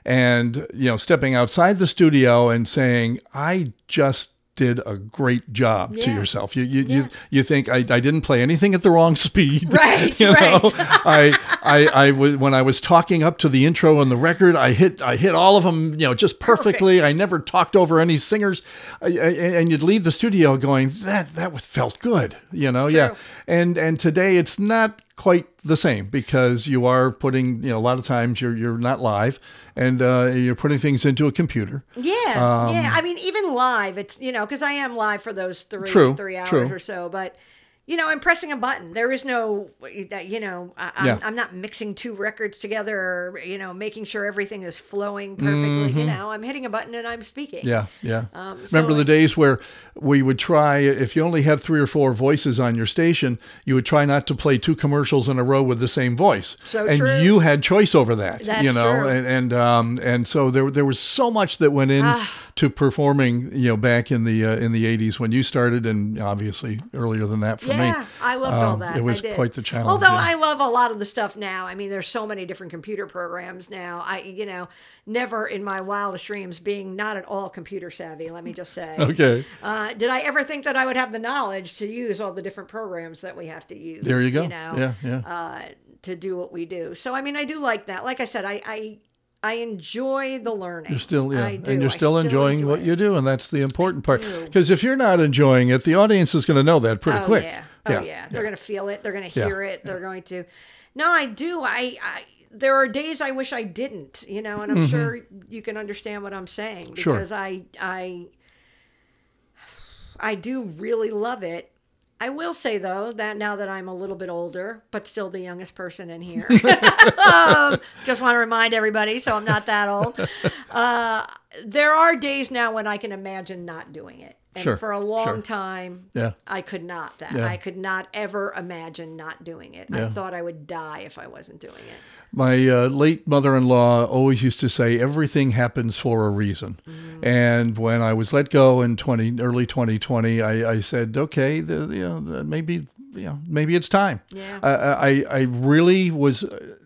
S2: and, you know, stepping outside the studio and saying, I just did a great job to yourself. You you, you
S3: Yeah.
S2: you think I, I didn't play anything at the wrong speed.
S3: Right,
S2: you know?
S3: right.
S2: I I I was when I was talking up to the intro on the record, I hit I hit all of them, you know, just perfectly. I never talked over any singers. I, I, and you'd leave the studio going, that that was felt good, you know. Yeah. And and today it's not quite the same because you are putting, you know, a lot of times you're you're not live and uh, you're putting things into a computer.
S3: Yeah, yeah. I mean, even live, it's you know, because I am live for those three
S2: True,
S3: three hours
S2: true.
S3: or so, but. You know, I'm pressing a button. There is no, you know, I, I'm,
S2: Yeah.
S3: I'm not mixing two records together or, you know, making sure everything is flowing perfectly. You know, I'm hitting a button and I'm speaking.
S2: Mm-hmm. Yeah, yeah.
S3: Um, so
S2: Remember the
S3: like-
S2: days where we would try, if you only had three or four voices on your station, you would try not to play two commercials in a row with the same voice.
S3: So
S2: and
S3: true.
S2: you had choice over that.
S3: That's
S2: you know,
S3: true.
S2: and and um and so there there was so much that went in
S3: Ah.
S2: To performing, you know, back in the uh, in the eighties when you started, and obviously earlier than that for
S3: Yeah,
S2: me.
S3: Yeah, I loved all
S2: Um,
S3: that.
S2: it was quite the challenge,
S3: Although
S2: yeah.
S3: I love a lot of the stuff now. I mean, there's so many different computer programs now. I, you know, never in my wildest dreams being not at all computer savvy. Let me just say.
S2: Okay.
S3: Uh, did I ever think that I would have the knowledge to use all the different programs that we have to use?
S2: There you go.
S3: know,
S2: yeah, yeah.
S3: uh, to do what we do. So I mean, I do like that. Like I said, I I, I enjoy the learning.
S2: You're still, yeah, and you're
S3: I
S2: still, enjoying
S3: enjoy
S2: what
S3: it.
S2: you do, and that's the important part. Because if you're not enjoying it, the audience is going to know that pretty
S3: oh,
S2: quick.
S3: Yeah. Oh yeah. They're gonna feel it. They're gonna
S2: Yeah,
S3: hear it. They're going to. No, I do. I, I. There are days I wish I didn't. You know, and I'm sure you can understand what I'm saying
S2: Mm-hmm. Sure.
S3: because I I. I do really love it. I will say though that now that I'm a little bit older, but still the youngest person in here, um, just want to remind everybody, so I'm not that old. Uh, there are days now when I can imagine not doing it, and
S2: Sure,
S3: for a long
S2: sure.
S3: time,
S2: Yeah.
S3: I could not. That
S2: Yeah.
S3: I could not ever imagine not doing it. I thought I would die if I wasn't doing it.
S2: My uh, late mother-in-law always used to say, "Everything happens for a reason."
S3: Mm-hmm.
S2: And when I was let go in twenty early 2020, I, I said, "Okay, the, you know, maybe you know, maybe it's time."
S3: Yeah.
S2: I, I I really was uh,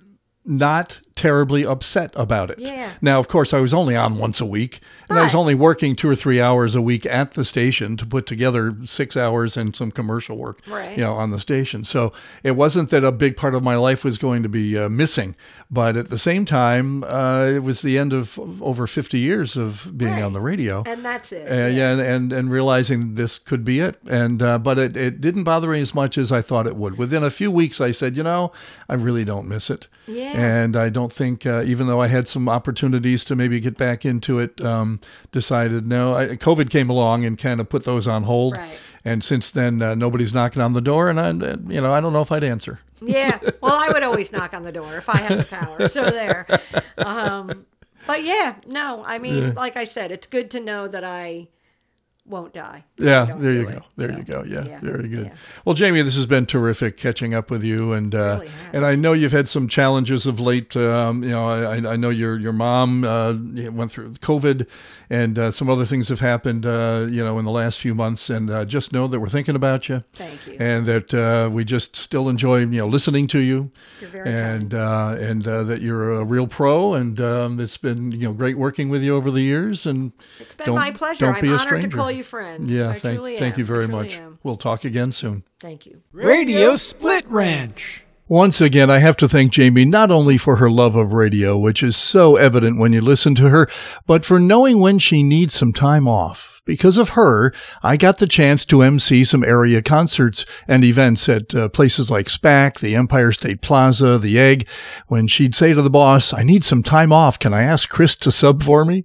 S2: not terribly upset about it.
S3: Yeah.
S2: Now, of course, I was only on once a week, and I was only working two or three hours a week at the station to put together six hours and some commercial work,
S3: Right.
S2: you know, on the station. So it wasn't that a big part of my life was going to be uh, missing, but at the same time, uh, it was the end of over 50 years of being
S3: Right.
S2: on the radio.
S3: And that's it.
S2: Uh, yeah, and, and and realizing this could be it, and uh, but it, it didn't bother me as much as I thought it would. Within a few weeks, I said, you know, I really don't miss it,
S3: Yeah.
S2: And I don't think, uh, even though I had some opportunities to maybe get back into it, um, decided no. I, COVID came along and kind of put those on hold,
S3: Right.
S2: and since then, uh, nobody's knocking on the door, and I, uh, you know, I don't know if I'd answer.
S3: Yeah. Well, I would always knock on the door if I had the power. So there. Um, but yeah, no, I mean, like I said, it's good to know that I won't die.
S2: Yeah, there you
S3: it.
S2: go. There
S3: So,
S2: you go. Yeah,
S3: yeah,
S2: very good.
S3: yeah.
S2: Well, Jamie, this has been terrific catching up with you, and uh,
S3: really
S2: and I know you've had some challenges of late. Um, you know, I, I know your your mom uh, went through COVID, and uh, some other things have happened. Uh, you know, in the last few months, and uh, just know that we're thinking about you.
S3: Thank you.
S2: And that uh, we just still enjoy you know listening to you,
S3: You're very
S2: and uh, and uh, that you're a real pro, and um, it's been you know great working with you over the years, and
S3: It's been my pleasure.
S2: don't
S3: I'm
S2: be a
S3: honored to
S2: stranger.
S3: Call you friend.
S2: Yeah,
S3: I
S2: thank,
S3: truly
S2: thank
S3: am.
S2: you
S3: I
S2: very
S3: truly
S2: much.
S3: am.
S2: We'll talk again soon.
S3: Thank you.
S1: Radio Split Ranch.
S2: Once again, I have to thank Jamie not only for her love of radio, which is so evident when you listen to her, but for knowing when she needs some time off. Because of her, I got the chance to MC some area concerts and events at uh, places like SPAC, the Empire State Plaza, the Egg. When she'd say to the boss, I need some time off. Can I ask Chris to sub for me?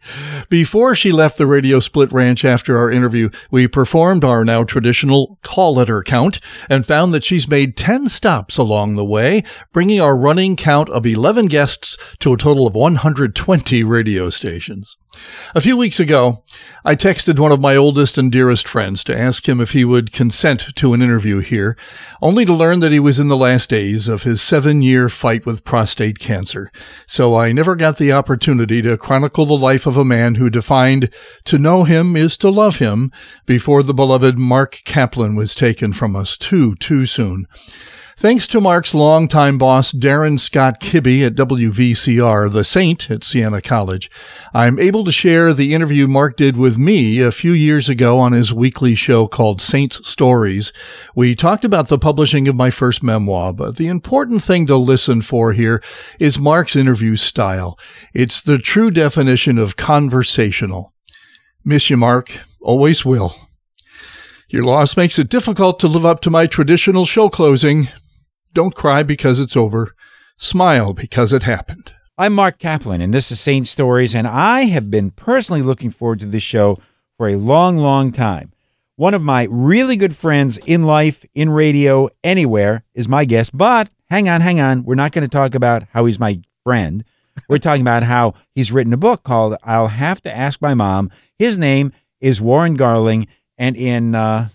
S2: Before she left the Radio Split Ranch after our interview, we performed our now traditional call letter count and found that she's made 10 stops along the way, bringing our running count of 11 guests to a total of 120 radio stations. A few weeks ago, I texted one of my oldest and dearest friends to ask him if he would consent to an interview here, only to learn that he was in the last days of his seven year fight with prostate cancer. So I never got the opportunity to chronicle the life of a man who defined to know him is to love him before the beloved Mark Kaplan was taken from us too, too soon. Thanks to Mark's longtime boss, Darren Scott Kibbe at WVCR, the Saint at Siena College, I'm able to share the interview Mark did with me a few years ago on his weekly show called Saints Stories. We talked about the publishing of my first memoir, but the important thing to listen for here is Mark's interview style. It's the true definition of conversational. Miss you, Mark. Always will. Your loss makes it difficult to live up to my traditional show closing. Don't cry because it's over. Smile because it happened.
S4: I'm Mark Kaplan, and this is Saint Stories, and I have been personally looking forward to this show for a long, long time. One of my really good friends in life, in radio, anywhere is my guest. But hang on, hang on. We're not going to talk about how he's my friend. We're talking about how he's written a book called I'll Have to Ask My Mom. His name is Warren Garling, and in uh,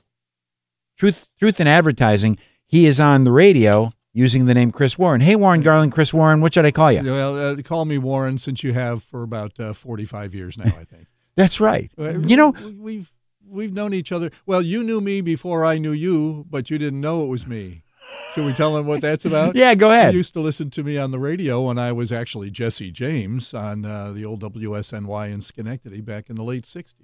S4: Truth, Truth in Advertising, he is on the radio using the name Chris Warren. Hey, Warren Garling, Chris Warren, what should I call you?
S2: Well, uh, call me Warren since you have for about uh, 45 years now, I think.
S4: That's right.
S2: Uh,
S4: You know,
S2: we- we've we've known each other. Well, you knew me before I knew you, but you didn't know it was me. Should we tell them what that's about?
S4: yeah, go ahead.
S2: You used to listen to me on the radio when I was actually Jesse James on uh, the old WSNY in Schenectady back in the late 60s.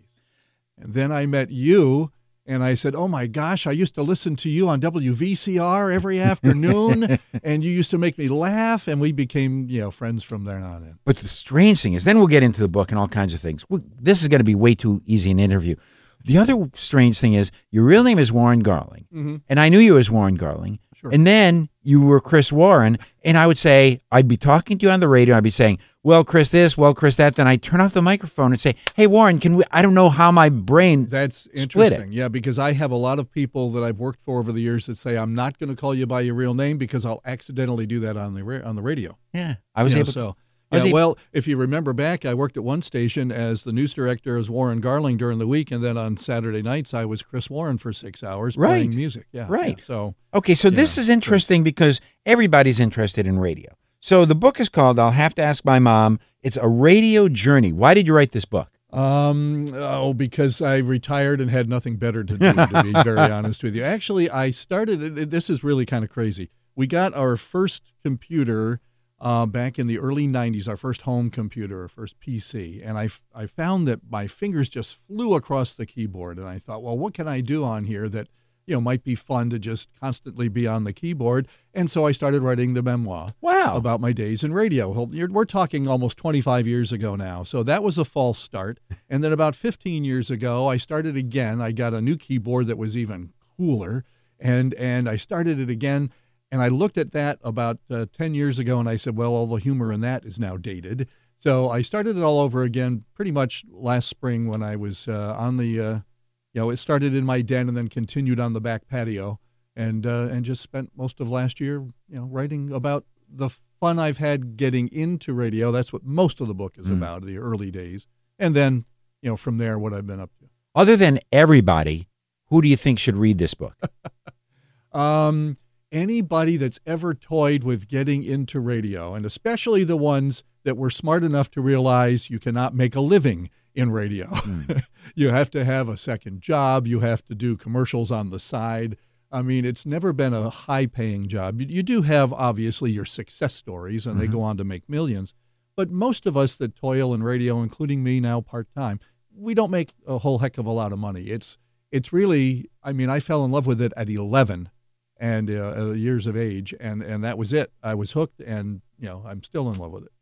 S2: And then I met you, and I said, Oh my gosh, I used to listen to you on WVCR every afternoon, and you used to make me laugh, and we became, you know, friends from there on in.
S4: But the strange thing is, then we'll get into the book and all kinds of things. We- This is going to be way too easy an interview. The other strange thing is, your real name is Warren Garling,
S2: Mhm.
S4: and I knew you as Warren Garling.
S2: Sure.
S4: And then you were Chris Warren, and I would say, I'd be talking to you on the radio. I'd be saying, "Well, Chris, this, well, Chris, that." Then I turn off the microphone and say, "Hey, Warren, can we?" I don't know how my brain.
S2: That's interesting. Yeah, because I have a lot of people that I've worked for over the years that say I'm not going to call you by your real name because I'll accidentally do that on the ra- on the radio.
S4: yeah, I was
S2: You
S4: able.
S2: so.
S4: to, was
S2: yeah,
S4: able-
S2: well, if you remember back, I worked at one station as the news director as Warren Garling during the week, and then on Saturday nights I was Chris Warren for six hours
S4: Right.
S2: playing music. Yeah,
S4: Right.
S2: yeah. So
S4: Okay, so this is interesting because everybody's interested in radio. So the book is called "I'll Have to Ask My Mom." It's a radio journey. Why did you write this book?
S2: Um, oh, because I retired and had nothing better to do, to be very honest with you. Actually, I started, this is really kind of crazy. We got our first computer uh, back in the early 90s, our first home computer, our first PC. And I, f- I found that my fingers just flew across the keyboard. And I thought, well, what can I do on here that, you know, might be fun to just constantly be on the keyboard? And so I started writing the memoir
S4: Wow.
S2: about my days in radio. We're talking almost 25 years ago now. So that was a false start. And then about 15 years ago, I started again. I got a new keyboard that was even cooler. And, and I started it again. And I looked at that about uh, 10 years ago and I said, well, all the humor in that is now dated. So I started it all over again pretty much last spring when I was uh, on the, uh, you know, it started in my den and then continued on the back patio and uh, and just spent most of last year, you know, writing about the fun I've had getting into radio. That's what most of the book is
S4: Mm.
S2: about, the early days, and then you know from there what I've been up to.
S4: Other than everybody, who do you think should read this book?
S2: Um, anybody that's ever toyed with getting into radio, and especially the ones that were smart enough to realize you cannot make a living in radio. Hmm. you have to have a second job, you have to do commercials on the side. I mean, it's never been a high paying job. You, you do have, obviously, your success stories, and they mm-hmm. go on to make millions. But most of us that toil in radio, including me now part time, we don't make a whole heck of a lot of money. It's it's really, I mean, I fell in love with it at 11 and uh, uh, years of age, and and that was it. I was hooked, and you know, I'm still in love with it.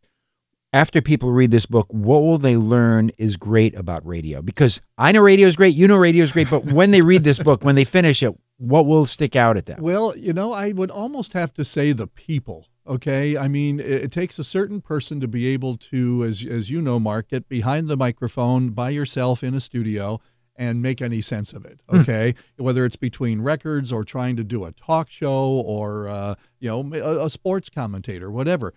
S4: After people read this book, what will they learn is great about radio? Because I know radio is great, you know radio is great, but when they read this book, when they finish it, what will stick out at them?
S2: Well, you know, I would almost have to say the people. Okay, I mean, it, it takes a certain person to be able to, as as you know, Mark, get behind the microphone by yourself in a studio and make any sense of it. Okay, whether it's between records or trying to do a talk show or uh, you know a, a sports commentator, whatever.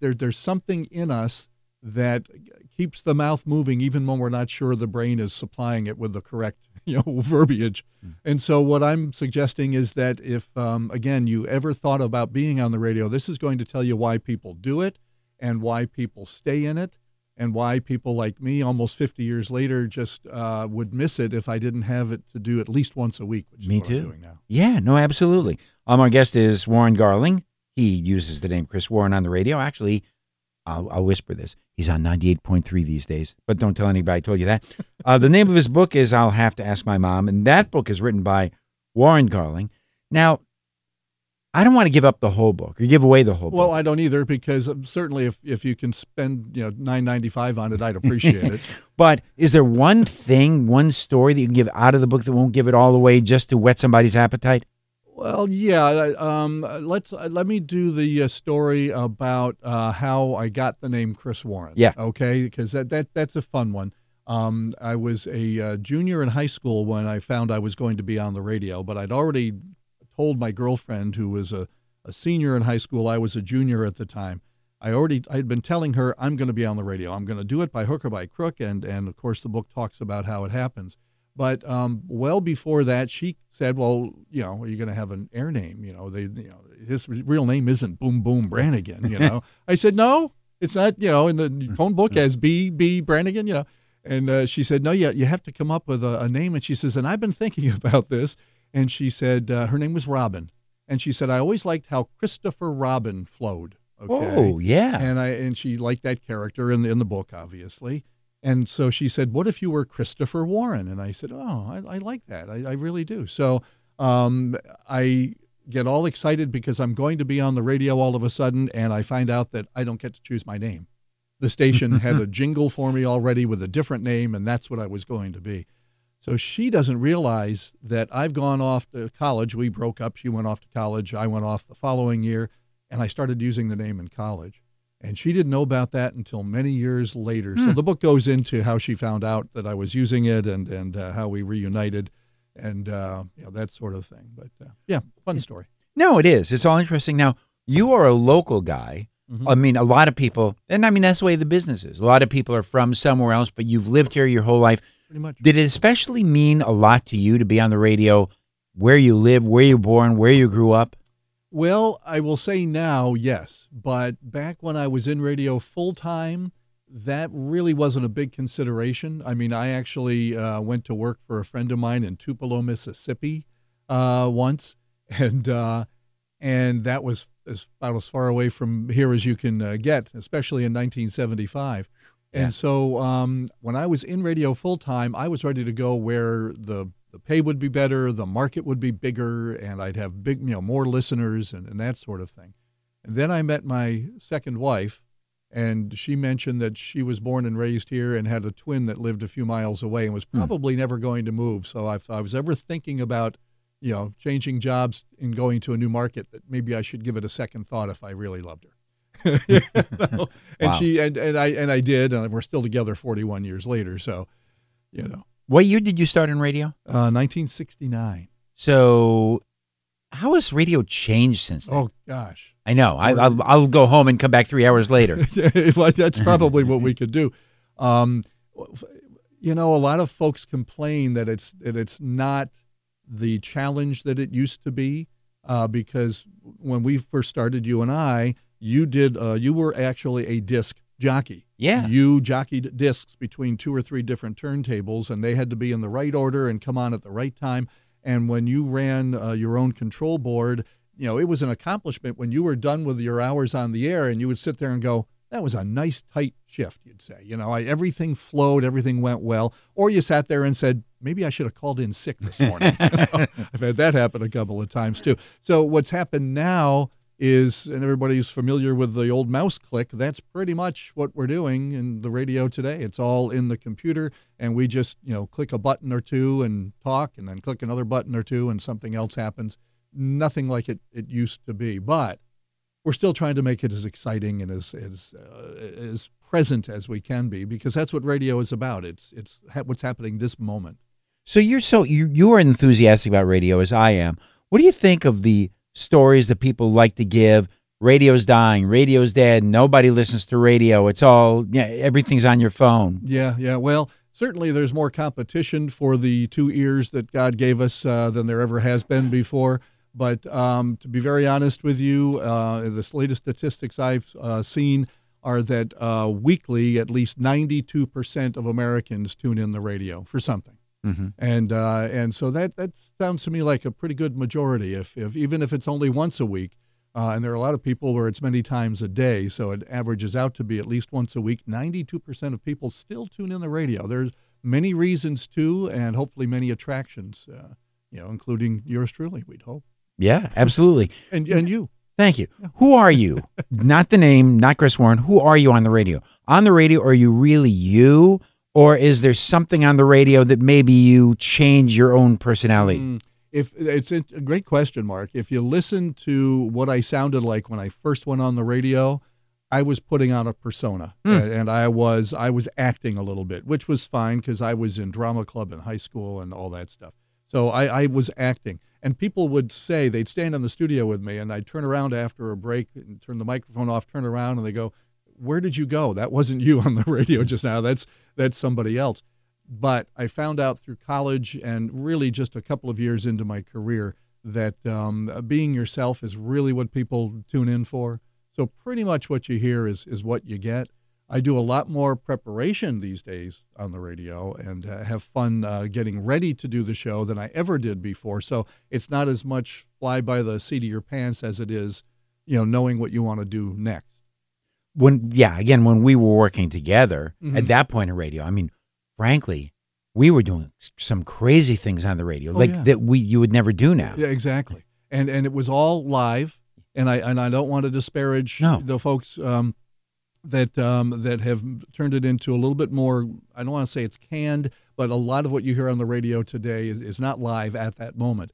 S2: There, there's something in us that keeps the mouth moving even when we're not sure the brain is supplying it with the correct you know verbiage and so what i'm suggesting is that if um, again you ever thought about being on the radio this is going to tell you why people do it and why people stay in it and why people like me almost 50 years later just uh, would miss it if i didn't have it to do at least once a week which
S4: Me
S2: is what
S4: too.
S2: i'm doing now
S4: Yeah, no, absolutely. Um, our guest is Warren Garling. He uses the name Chris Warren on the radio. Actually, I'll, I'll whisper this. He's on 98.3 these days, but don't tell anybody I told you that. Uh, the name of his book is I'll Have to Ask My Mom, and that book is written by Warren Garling. Now, I don't want to give up the whole book or give away the whole book.
S2: well i don't either because um, certainly if, if you can spend you know 995 on it i'd appreciate it
S4: But is there one thing, one story that you can give out of the book that won't give it all away just to whet somebody's appetite?
S2: Well, yeah. Um, let's uh, let me do the uh, story about uh, how I got the name Chris Warren.
S4: Yeah.
S2: Okay, because that, that that's a fun one. Um, I was a uh, junior in high school when I found I was going to be on the radio, but I'd already told my girlfriend, who was a, a senior in high school, I was a junior at the time. I already I had been telling her I'm going to be on the radio. I'm going to do it by hook or by crook, and and of course the book talks about how it happens. But um, well before that, she said, "Well, you know, are you going to have an air name? You know, they, you know, his real name isn't Boom Boom Brannigan. You know." I said, "No, it's not. You know, in the phone book as B B Brannigan. You know." And uh, she said, "No, you you have to come up with a, a name." And she says, "And I've been thinking about this." And she said, uh, her name was Robin. And she said, "I always liked how Christopher Robin flowed." Okay.
S4: Oh, yeah.
S2: And I and she liked that character in the, in the book, obviously. And so she said, "What if you were Christopher Warren?" And I said, "Oh, I, I like that. I, I really do." So um, I get all excited because I'm going to be on the radio all of a sudden, and I find out that I don't get to choose my name. The station had a jingle for me already with a different name, and that's what I was going to be. So she doesn't realize that I've gone off to college. We broke up. She went off to college. I went off the following year, and I started using the name in college. And she didn't know about that until many years later. So the book goes into how she found out that I was using it and and uh, how we reunited, and uh, you know that sort of thing. But uh, yeah, fun story.
S4: No, it is. It's all interesting. Now, you are a local guy. I mean, a lot of people, and I mean, that's the way the business is. A lot of people are from somewhere else, but you've lived here your whole life.
S2: Pretty much.
S4: Did it especially mean a lot to you to be on the radio where you live, where you born, where you grew up?
S2: Well, I will say now, yes. But back when I was in radio full time, that really wasn't a big consideration. I mean, I actually uh, went to work for a friend of mine in Tupelo, Mississippi, uh, once, and uh, and that was as about as far away from here as you can uh, get, especially in 1975.
S4: Yeah.
S2: And so um, when I was in radio full time, I was ready to go where the the pay would be better, the market would be bigger, and I'd have big, you know, more listeners and, and that sort of thing. And then I met my second wife, and she mentioned that she was born and raised here and had a twin that lived a few miles away and was probably never going to move. So if I was ever thinking about, you know, changing jobs and going to a new market, that maybe I should give it a second thought if I really loved her. You know? And
S4: Wow.
S2: she and, and I and I did, and we're still together 41 years later. So, you know,
S4: What year did you start in radio?
S2: uh, 1969.
S4: So, how has radio changed since then?
S2: Oh gosh.
S4: I know. I, I'll, I'll go home and come back three hours later.
S2: that's probably what we could do. Um, You know, a lot of folks complain that it's that it's not the challenge that it used to be uh, because when we first started, you and I, you did uh, you were actually a disc jockey.
S4: Yeah.
S2: You jockeyed discs between two or three different turntables, and they had to be in the right order and come on at the right time. And when you ran uh, your own control board, you know, it was an accomplishment when you were done with your hours on the air and you would sit there and go, that was a nice tight shift, you'd say. You know, I, everything flowed, everything went well. Or you sat there and said, maybe I should have called in sick this morning. I've had that happen a couple of times too. So what's happened now is, and everybody's familiar with the old mouse click, that's pretty much what we're doing in the radio today. It's all in the computer, and we just, you know, click a button or two and talk, and then click another button or two, and something else happens. Nothing like it, it used to be. But we're still trying to make it as exciting and as as uh, as present as we can be because that's what radio is about. It's it's ha- what's happening this moment.
S4: So you're so you you are enthusiastic about radio as I am. What do you think of the stories that people like to give? Radio's dying. Radio's dead. Nobody listens to radio. It's all yeah. Everything's on your phone.
S2: Yeah, yeah. Well, certainly there's more competition for the two ears that God gave us uh, than there ever has been before. But um, to be very honest with you, uh, the latest statistics I've uh, seen are that uh, weekly, at least 92% of Americans tune in the radio for something.
S4: Mm-hmm.
S2: And uh, and so that that sounds to me like a pretty good majority. If, if even if it's only once a week, uh, and there are a lot of people where it's many times a day, so it averages out to be at least once a week. Ninety-two percent of people still tune in the radio. There's many reasons to, and hopefully many attractions. Uh, you know, including yours truly. We'd hope.
S4: Yeah, absolutely.
S2: and and you.
S4: Thank you. Who are you? not the name, not Chris Warren. Who are you on the radio? On the radio, are you really you? Or is there something on the radio that maybe you change your own personality?
S2: Mm, if it's a great question, Mark. If you listen to what I sounded like when I first went on the radio, I was putting on a persona,
S4: Hmm.
S2: and I was I was acting a little bit, which was fine because I was in drama club in high school and all that stuff. So I, I was acting, and people would say they'd stand in the studio with me, and I'd turn around after a break and turn the microphone off, turn around, and they go, "Where did you go? That wasn't you on the radio just now. That's that's somebody else." But I found out through college and really just a couple of years into my career that um, being yourself is really what people tune in for. So pretty much what you hear is is what you get. I do a lot more preparation these days on the radio and uh, have fun uh, getting ready to do the show than I ever did before. So it's not as much fly by the seat of your pants as it is, you know, knowing what you want to do next.
S4: When yeah, again, when we were working together
S2: Mhm.
S4: at that point in radio, I mean, frankly, we were doing some crazy things on the radio,
S2: Oh,
S4: like
S2: yeah.
S4: that we you would never do now.
S2: Yeah, exactly. And and it was all live. And I and I don't want to disparage
S4: No.
S2: the folks um, that um, that have turned it into a little bit more. I don't want to say it's canned, but a lot of what you hear on the radio today is, is not live at that moment.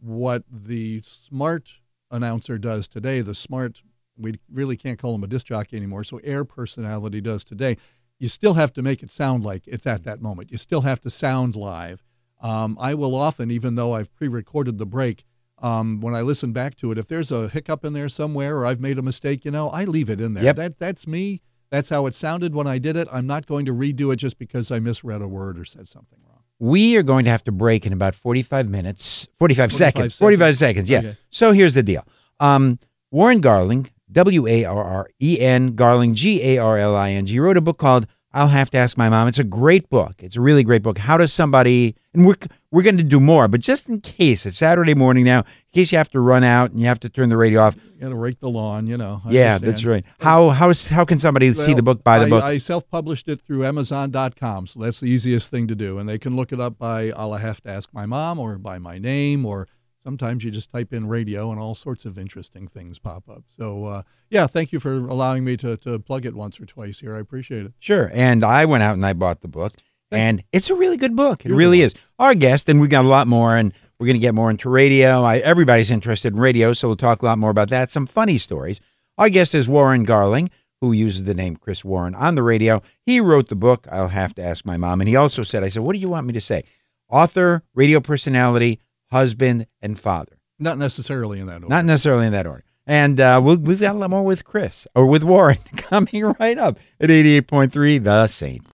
S2: What the smart announcer does today, the smart we really can't call him a disc jockey anymore. So air personality does today. You still have to make it sound like it's at that moment. You still have to sound live. Um, I will often, even though I've pre-recorded the break, um, when I listen back to it, if there's a hiccup in there somewhere or I've made a mistake, you know, I leave it in there.
S4: Yep.
S2: That that's me. That's how it sounded when I did it. I'm not going to redo it just because I misread a word or said something wrong.
S4: We are going to have to break in about 45 minutes, 45,
S2: 45
S4: seconds,
S2: seconds.
S4: 45 seconds. Yeah.
S2: Okay.
S4: So here's the deal. Um, Warren Garling, W A R R E N, Garling, G A R L I N G, wrote a book called I'll Have to Ask My Mom. It's a great book. It's a really great book. How does somebody, and we're, we're going to do more, but just in case, it's Saturday morning now, in case you have to run out and you have to turn the radio off.
S2: You got to rake the lawn, you know. I
S4: yeah,
S2: understand.
S4: that's right. How, how, how can somebody see the book, buy the
S2: I,
S4: book?
S2: I self-published it through Amazon.com, so that's the easiest thing to do. And they can look it up by "I'll have to ask my mom" or by my name, or sometimes you just type in radio, and all sorts of interesting things pop up. So, uh, yeah, thank you for allowing me to to plug it once or twice here. I appreciate it.
S4: Sure. And I went out and I bought the book, and it's a really good book. It
S2: You're
S4: really is. Our guest, and we got a lot more, and we're going to get more into radio. I, everybody's interested in radio, so we'll talk a lot more about that. Some funny stories. Our guest is Warren Garling, who uses the name Chris Warren on the radio. He wrote the book, I'll Have to Ask My Mom. And he also said, I said, What do you want me to say? Author, radio personality, husband, and father.
S2: Not necessarily in that order.
S4: Not necessarily in that order. And uh, we'll, we've got a lot more with Chris or with Warren coming right up at 88.3 The Saint.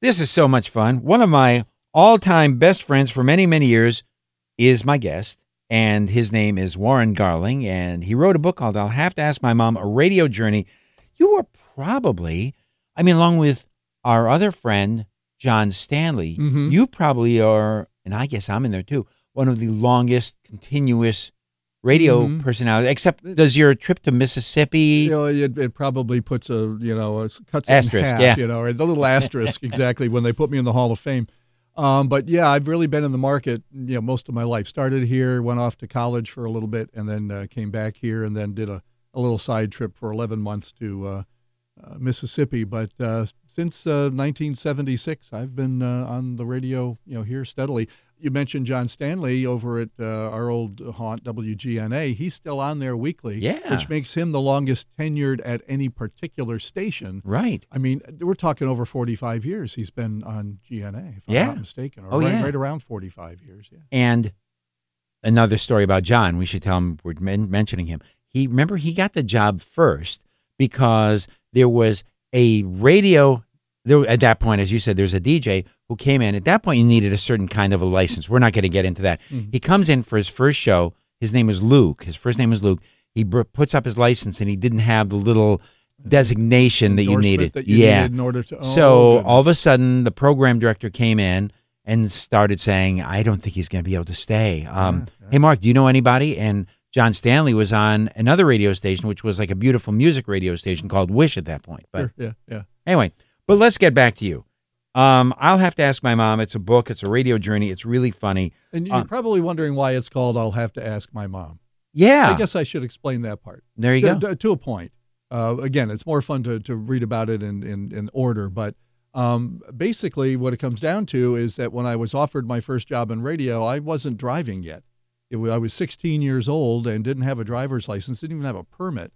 S4: This is so much fun. One of my all time best friends for many, many years is my guest, and his name is Warren Garling. And he wrote a book called I'll Have to Ask My Mom A Radio Journey. You were probably, I mean, along with our other friend, John Stanley,
S2: Mhm.
S4: you probably are, and I guess I'm in there too, one of the longest continuous radio
S2: Mhm.
S4: personality. Except, does your trip to Mississippi?
S2: You know, it, it probably puts a you know it cuts it
S4: Asterisk,
S2: in half,
S4: yeah.
S2: you know, or the little asterisk exactly when they put me in the Hall of Fame. Um, but yeah, I've really been in the market, you know, most of my life. Started here, went off to college for a little bit, and then uh, came back here, and then did a, a little side trip for 11 months to uh, uh, Mississippi. But uh, since uh, 1976, I've been uh, on the radio, you know, here steadily. You mentioned John Stanley over at uh, our old haunt WGNA. He's still on there weekly,
S4: Yeah.
S2: which makes him the longest tenured at any particular station.
S4: Right.
S2: I mean, we're talking over 45 years he's been on GNA, if
S4: Yeah.
S2: I'm not mistaken. Or
S4: Oh,
S2: right,
S4: yeah.
S2: right around 45 years, yeah.
S4: And another story about John. We should tell him we're men- mentioning him. He remember he got the job first because there was a radio. There at that point, as you said, there's a DJ who came in. At that point, you needed a certain kind of a license. We're not going to get into that.
S2: Mhm.
S4: He comes in for his first show. His name is Luke. His first name is Luke. He br- puts up his license, and he didn't have the little designation that you needed.
S2: that you
S4: yeah.
S2: needed in order to. Oh,
S4: So all of a sudden, the program director came in and started saying, "I don't think he's going to be able to stay." Um,
S2: Yeah,
S4: Hey, Mark, do you know anybody? And John Stanley was on another radio station, which was like a beautiful music radio station called Wish at that point. But
S2: Sure, yeah, yeah.
S4: anyway, but let's get back to you. Um, I'll have to ask my mom. It's a book. It's a radio journey. It's really funny.
S2: And you're
S4: Um,
S2: probably wondering why it's called I'll Have to Ask My Mom.
S4: Yeah,
S2: I guess I should explain that part.
S4: there you
S2: to,
S4: go.
S2: to- to a point. Uh, again, it's more fun to, to read about it in, in, in order, but um, basically, what it comes down to is that when I was offered my first job in radio, I wasn't driving yet. It wa- I was 16 years old and didn't have a driver's license, didn't even have a permit.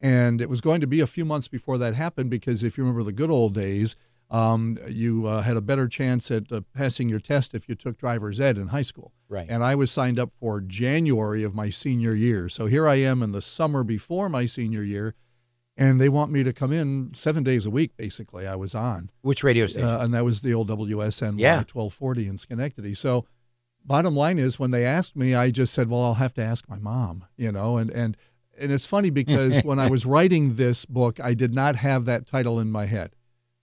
S2: And it was going to be a few months before that happened because if you remember the good old days, um, you uh, had a better chance at uh, passing your test if you took driver's ed in high school.
S4: Right.
S2: And I was signed up for January of my senior year. So here I am in the summer before my senior year, and they want me to come in seven days a week, basically. I was on.
S4: Which radio station?
S2: Uh, and that was the old WSN
S4: Yeah.
S2: 1240 in Schenectady. So, bottom line is, when they asked me, I just said, "Well, I'll have to ask my mom," you know. And and and it's funny because when I was writing this book, I did not have that title in my head,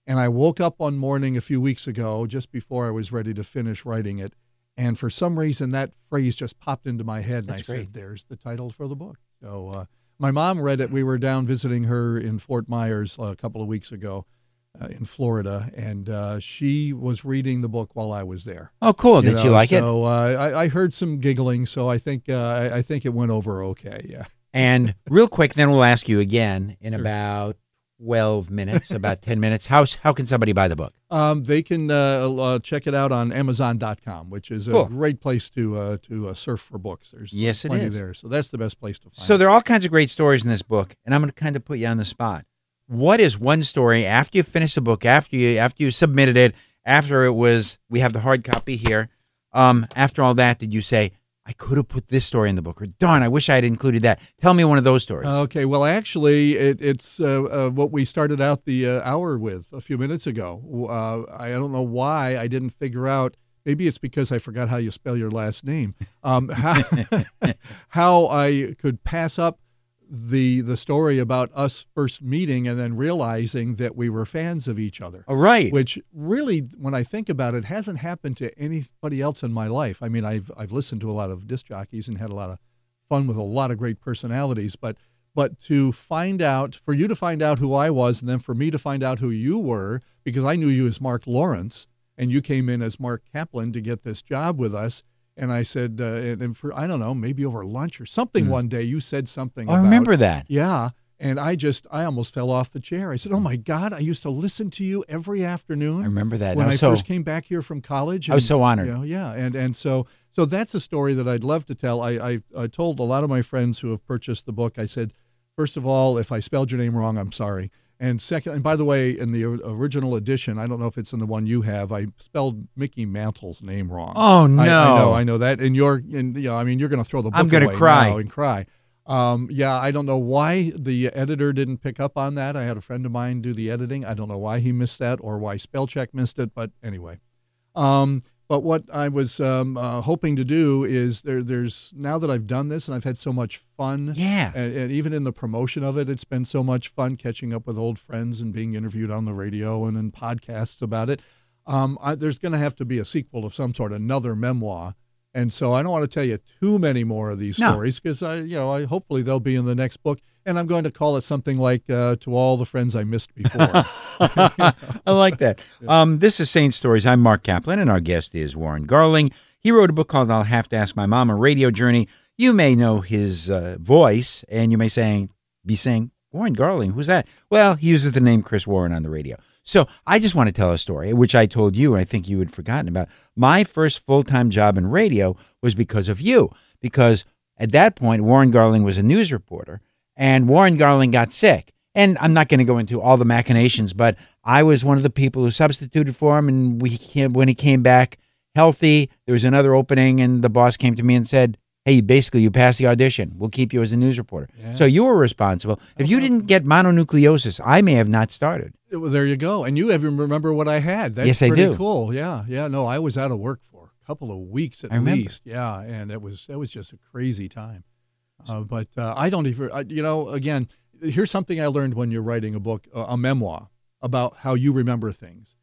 S2: and I woke up one morning a few weeks ago, just before I was ready to finish writing it, and for some reason that phrase just popped into my head, and
S4: That's
S2: I
S4: great.
S2: said, "There's the title for the book." So. Uh, my mom read it. We were down visiting her in Fort Myers uh, a couple of weeks ago, uh, in Florida, and uh, she was reading the book while I was there.
S4: oh, cool.
S2: You
S4: Did she
S2: know,
S4: like it?
S2: So uh, I, I heard some giggling, so I think uh, I, I think it went over okay. Yeah.
S4: And real quick, then we'll ask you again in
S2: Sure.
S4: about twelve minutes, about ten minutes. How how can somebody buy the book?
S2: Um, they can uh, uh, check it out on Amazon.com, which is a
S4: Cool.
S2: great place to uh, to uh, surf for books. There's
S4: Yes, it
S2: plenty
S4: is.
S2: there, so that's the best place to find.
S4: So
S2: it.
S4: there are all kinds of great stories in this book, and I'm going to kind of put you on the spot. What is one story after you finished the book, after you after you submitted it, after it was we have the hard copy here. Um, after all that, did you say I could have put this story in the book, or darn, I wish I had included that? Tell me one of those stories.
S2: Okay, well, actually, it, it's uh, uh, what we started out the uh, hour with a few minutes ago. Uh, I don't know why I didn't figure out. Maybe it's because I forgot how you spell your last name. Um, how, how I could pass up the the story about us first meeting and then realizing that we were fans of each other
S4: all right.
S2: which really, when I think about it, hasn't happened to anybody else in my life. I mean, I've I've listened to a lot of disc jockeys and had a lot of fun with a lot of great personalities, but but to find out, for you to find out who I was, and then for me to find out who you were, because I knew you as Mark Lawrence, and you came in as Mark Kaplan to get this job with us. And I said, uh, and, and for I don't know, maybe over lunch or something one day, you said something.
S4: Hmm. I
S2: about,
S4: remember that.
S2: yeah. And I just, I almost fell off the chair. I said, "Oh my God! I used to listen to you every afternoon
S4: I remember that.
S2: when
S4: I
S2: I
S4: so
S2: first came back here from college."
S4: I was so honored.
S2: you know, yeah, and and so so that's a story that I'd love to tell. I, I I told a lot of my friends who have purchased the book. I said, first of all, if I spelled your name wrong, I'm sorry. And second, and by the way, in the original edition, I don't know if it's in the one you have. I spelled Mickey Mantle's name wrong.
S4: Oh
S2: I-
S4: no!
S2: I, know, I know that. And you're, and you know, I mean, you're going to throw the book
S4: I'm gonna
S2: away
S4: cry.
S2: now and cry. Um, yeah, I don't know why the editor didn't pick up on that. I had a friend of mine do the editing. I don't know why he missed that or why spell check missed it, but anyway. Um, but what I was um, uh, hoping to do is there. There's now that I've done this and I've had so much fun.
S4: Yeah.
S2: And, and even in the promotion of it, it's been so much fun catching up with old friends and being interviewed on the radio and in podcasts about it. Um, I, there's going to have to be a sequel of some sort, another memoir. And so I don't want to tell you too many more of these
S4: No.
S2: stories because I, you know, I hopefully they'll be in the next book. And I'm going to call it something like uh, "To All the Friends I Missed Before."
S4: I like that. Um, this is Saint Stories. I'm Mark Kaplan, and our guest is Warren Garling. He wrote a book called "I'll Have to Ask My Mom: A Radio Journey." You may know his uh, voice, and you may saying, be saying, "Warren Garling, who's that?" Well, he uses the name Chris Warren on the radio. So I just want to tell a story, which I told you, and I think you had forgotten about. My first full time job in radio was because of you, because at that point Warren Garling was a news reporter, and Warren Garling got sick. And I'm not going to go into all the machinations, but I was one of the people who substituted for him. And we came, when he came back healthy, there was another opening, and the boss came to me and said, "Hey, basically, you passed the audition. We'll keep you as a news reporter." So you were responsible. If you didn't get mononucleosis, I may have not started.
S2: well, there you go. And you even remember what I had. That's
S4: Yes, I
S2: pretty
S4: do.
S2: cool. Yeah, yeah. No, I was out of work for a couple of weeks at
S4: I remember.
S2: least. Yeah, and it was that was just a crazy time. Uh, but uh, I don't even. I, you know, again, here's something I learned when you're writing a book, uh, a memoir about how you remember things.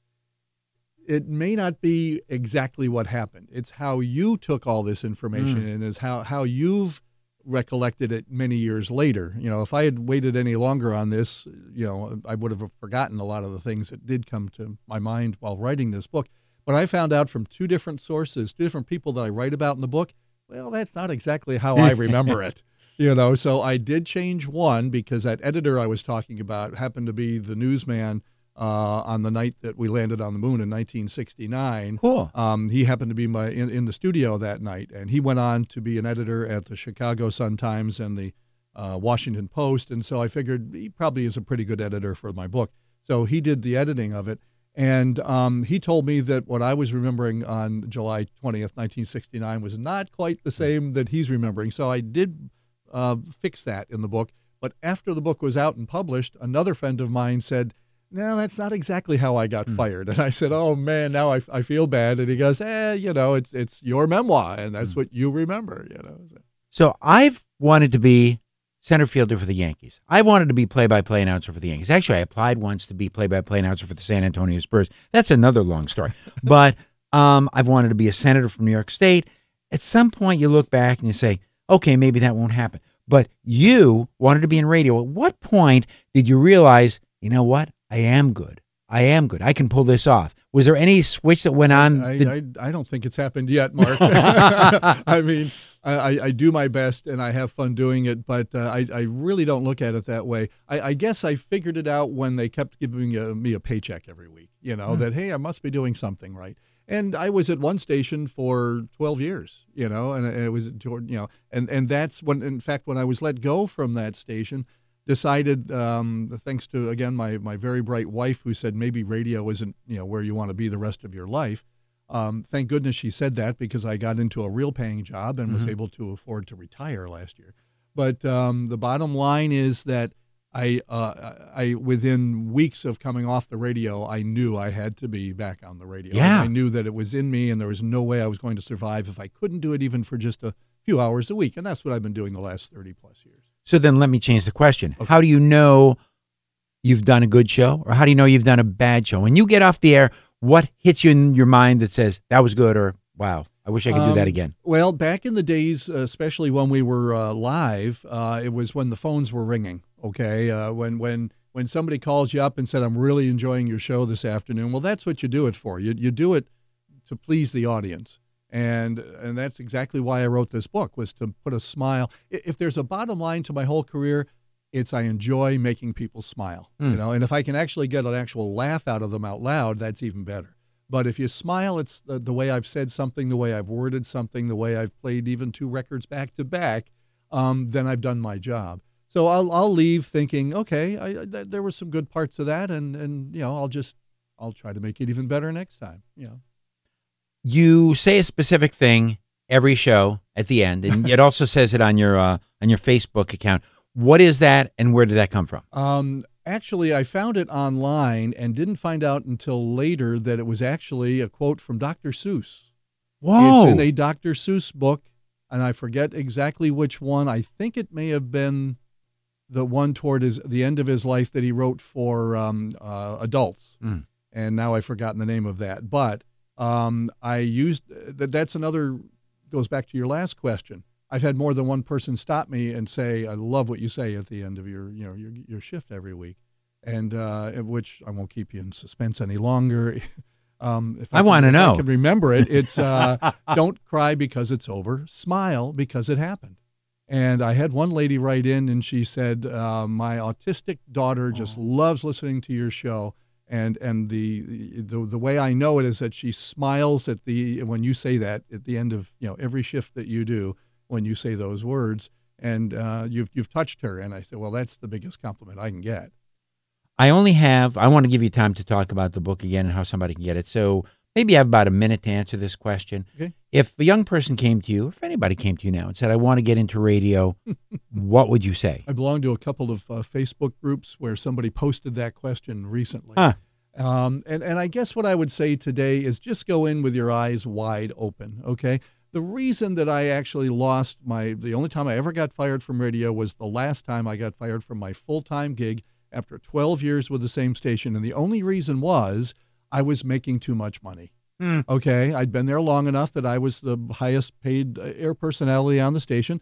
S2: It may not be exactly what happened. It's how you took all this information hmm. and is how how you've recollected it many years later. You know, if I had waited any longer on this, you know, I would have forgotten a lot of the things that did come to my mind while writing this book. But I found out from two different sources, two different people that I write about in the book, well, that's not exactly how I remember it. You know, so I did change one because that editor I was talking about happened to be the newsman uh, on the night that we landed on the moon in 1969.
S4: Cool.
S2: Um, he happened to be my in, in the studio that night, and he went on to be an editor at the Chicago Sun Times and the uh, Washington Post. And so I figured he probably is a pretty good editor for my book. So he did the editing of it, and um, he told me that what I was remembering on July 20th, 1969, was not quite the same that he's remembering. So I did uh, fix that in the book. But after the book was out and published, another friend of mine said, no, that's not exactly how I got fired. And I said, oh man, now I, I feel bad. And he goes, eh, you know, it's it's your memoir, and that's what you remember. You know. So-
S4: So I've wanted to be center fielder for the Yankees. I wanted to be play-by-play announcer for the Yankees. Actually, I applied once to be play-by-play announcer for the San Antonio Spurs. That's another long story. but um, I've wanted to be a senator from New York State. At some point, you look back and you say, okay, maybe that won't happen. But you wanted to be in radio. At what point did you realize, you know what? I am good. I am good. I can pull this off. Was there any switch that went on?
S2: I, I, I don't think it's happened yet, Mark. I mean, I, I, do my best and I have fun doing it, but uh, I, I really don't look at it that way. I, I guess I figured it out when they kept giving uh, me a paycheck every week, you know, that, hey, I must be doing something right. And I was at one station for 12 years, you know, and it was, you know, and, and that's when, in fact, when I was let go from that station, decided, um, thanks to again my my very bright wife, who said maybe radio isn't you know where you want to be the rest of your life. Um, thank goodness she said that because I got into a real paying job and was able to afford to retire last year. But um, the bottom line is that I, uh, I within weeks of coming off the radio, I knew I had to be back on the radio.
S4: Yeah.
S2: I knew that it was in me, and there was no way I was going to survive if I couldn't do it even for just a few hours a week. And that's what I've been doing the last thirty plus years.
S4: So then let me change the question. How do you know you've done a good show or how do you know you've done a bad show? When you get off the air, what hits you in your mind that says that was good or wow, I wish I could do that
S2: Um,
S4: again?
S2: Well, back in the days, uh, especially when we were uh, live, uh, it was when the phones were ringing. Okay, uh, when when when somebody calls you up and said, "I'm really enjoying your show this afternoon," well, that's what you do it for. You you do it to please the audience, and and that's exactly why I wrote this book was to put a smile. If there's a bottom line to my whole career, it's I enjoy making people smile. You know, and if I can actually get an actual laugh out of them out loud, that's even better. But if you smile, it's the, the way I've said something, the way I've worded something, the way I've played even two records back to back, um, then I've done my job. So I'll I'll leave thinking, okay, I, I, th- there were some good parts of that, and and you know I'll just I'll try to make it even better next time. You know.
S4: You say a specific thing every show at the end, and it also says it on your uh, on your Facebook account. What is that, and where did that come from?
S2: Um, actually, I found it online and didn't find out until later that it was actually a quote from Dr. Seuss.
S4: Whoa!
S2: It's in a Dr. Seuss book, and I forget exactly which one. I think it may have been the one toward his the end of his life that he wrote for um, uh, adults,
S4: Mm.
S2: and now I've forgotten the name of that. But um, I used that. That's another goes back to your last question. I've had more than one person stop me and say, "I love what you say at the end of your you know your your shift every week," and uh, which I won't keep you in suspense any longer. Um, if
S4: I
S2: can-
S4: wanna
S2: if
S4: know.
S2: I can remember it. It's uh, don't cry because it's over. Smile because it happened. And I had one lady write in and she said, uh, "My autistic daughter just loves listening to your show." And and the, the the way I know it is that she smiles at the when you say that at the end of you know every shift that you do when you say those words, and uh, you've you've touched her. And I said, well, that's the biggest compliment I can get.
S4: I only have. I want to give you time to talk about the book again and how somebody can get it. So maybe I have about a minute to answer this question.
S2: Okay.
S4: If a young person came to you, if anybody came to you now and said, "I want to get into radio," what would you say?
S2: I belong to a couple of uh, Facebook groups where somebody posted that question recently.
S4: Huh.
S2: Um, and, and I guess what I would say today is just go in with your eyes wide open, okay? The reason that I actually lost my, the only time I ever got fired from radio was the last time I got fired from my full time gig after 12 years with the same station. And the only reason was I was making too much money.
S4: Hmm.
S2: Okay. I'd been there long enough that I was the highest paid uh, air personality on the station.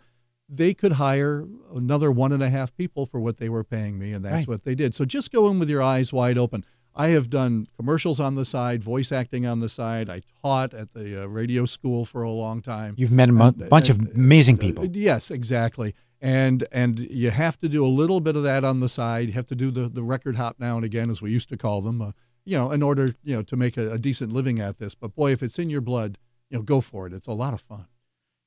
S2: They could hire another one and a half people for what they were paying me, and that's
S4: Right.
S2: what they did. So just go in with your eyes wide open. I have done commercials on the side, voice acting on the side. I taught at the uh, radio school for a long time.
S4: You've met a mo-
S2: And-
S4: bunch of
S2: and-
S4: amazing
S2: uh,
S4: people.
S2: yes, exactly. And and you have to do a little bit of that on the side. You have to do the, the record hop now and again, as we used to call them. Uh, you know, in order you know to make a, a decent living at this. But boy, if it's in your blood, you know, go for it. It's a lot of fun.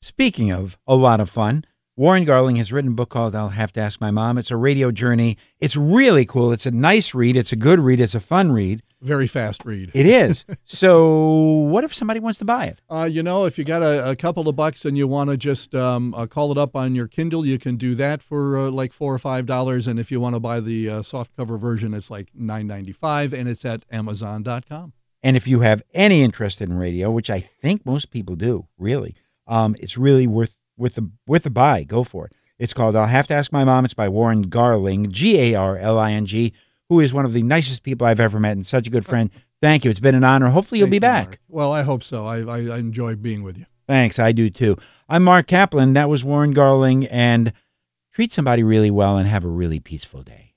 S4: Speaking of a lot of fun, Warren Garling has written a book called I'll Have to Ask My Mom. It's a radio journey. It's really cool. It's a nice read. It's a good read. It's a fun read.
S2: Very fast read.
S4: It is. so, what if somebody wants to buy it?
S2: Uh, you know, if you got a, a couple of bucks and you want to just um, uh, call it up on your Kindle, you can do that for uh, like four or five dollars. And if you want to buy the uh, soft cover version, it's like nine ninety five, and it's at Amazon.com.
S4: And if you have any interest in radio, which I think most people do, really, um, it's really worth worth the worth the buy. Go for it. It's called "I'll Have to Ask My Mom." It's by Warren Garling, G A R L I N G, who is one of the nicest people I've ever met and such a good friend. Thank you. It's been an honor. Hopefully, you'll
S2: Thank
S4: be
S2: you,
S4: back.
S2: Mark. Well, I hope so. I, I, I enjoy being with you.
S4: Thanks. I do too. I'm Mark Kaplan. That was Warren Garling, and treat somebody really well and have a really peaceful day.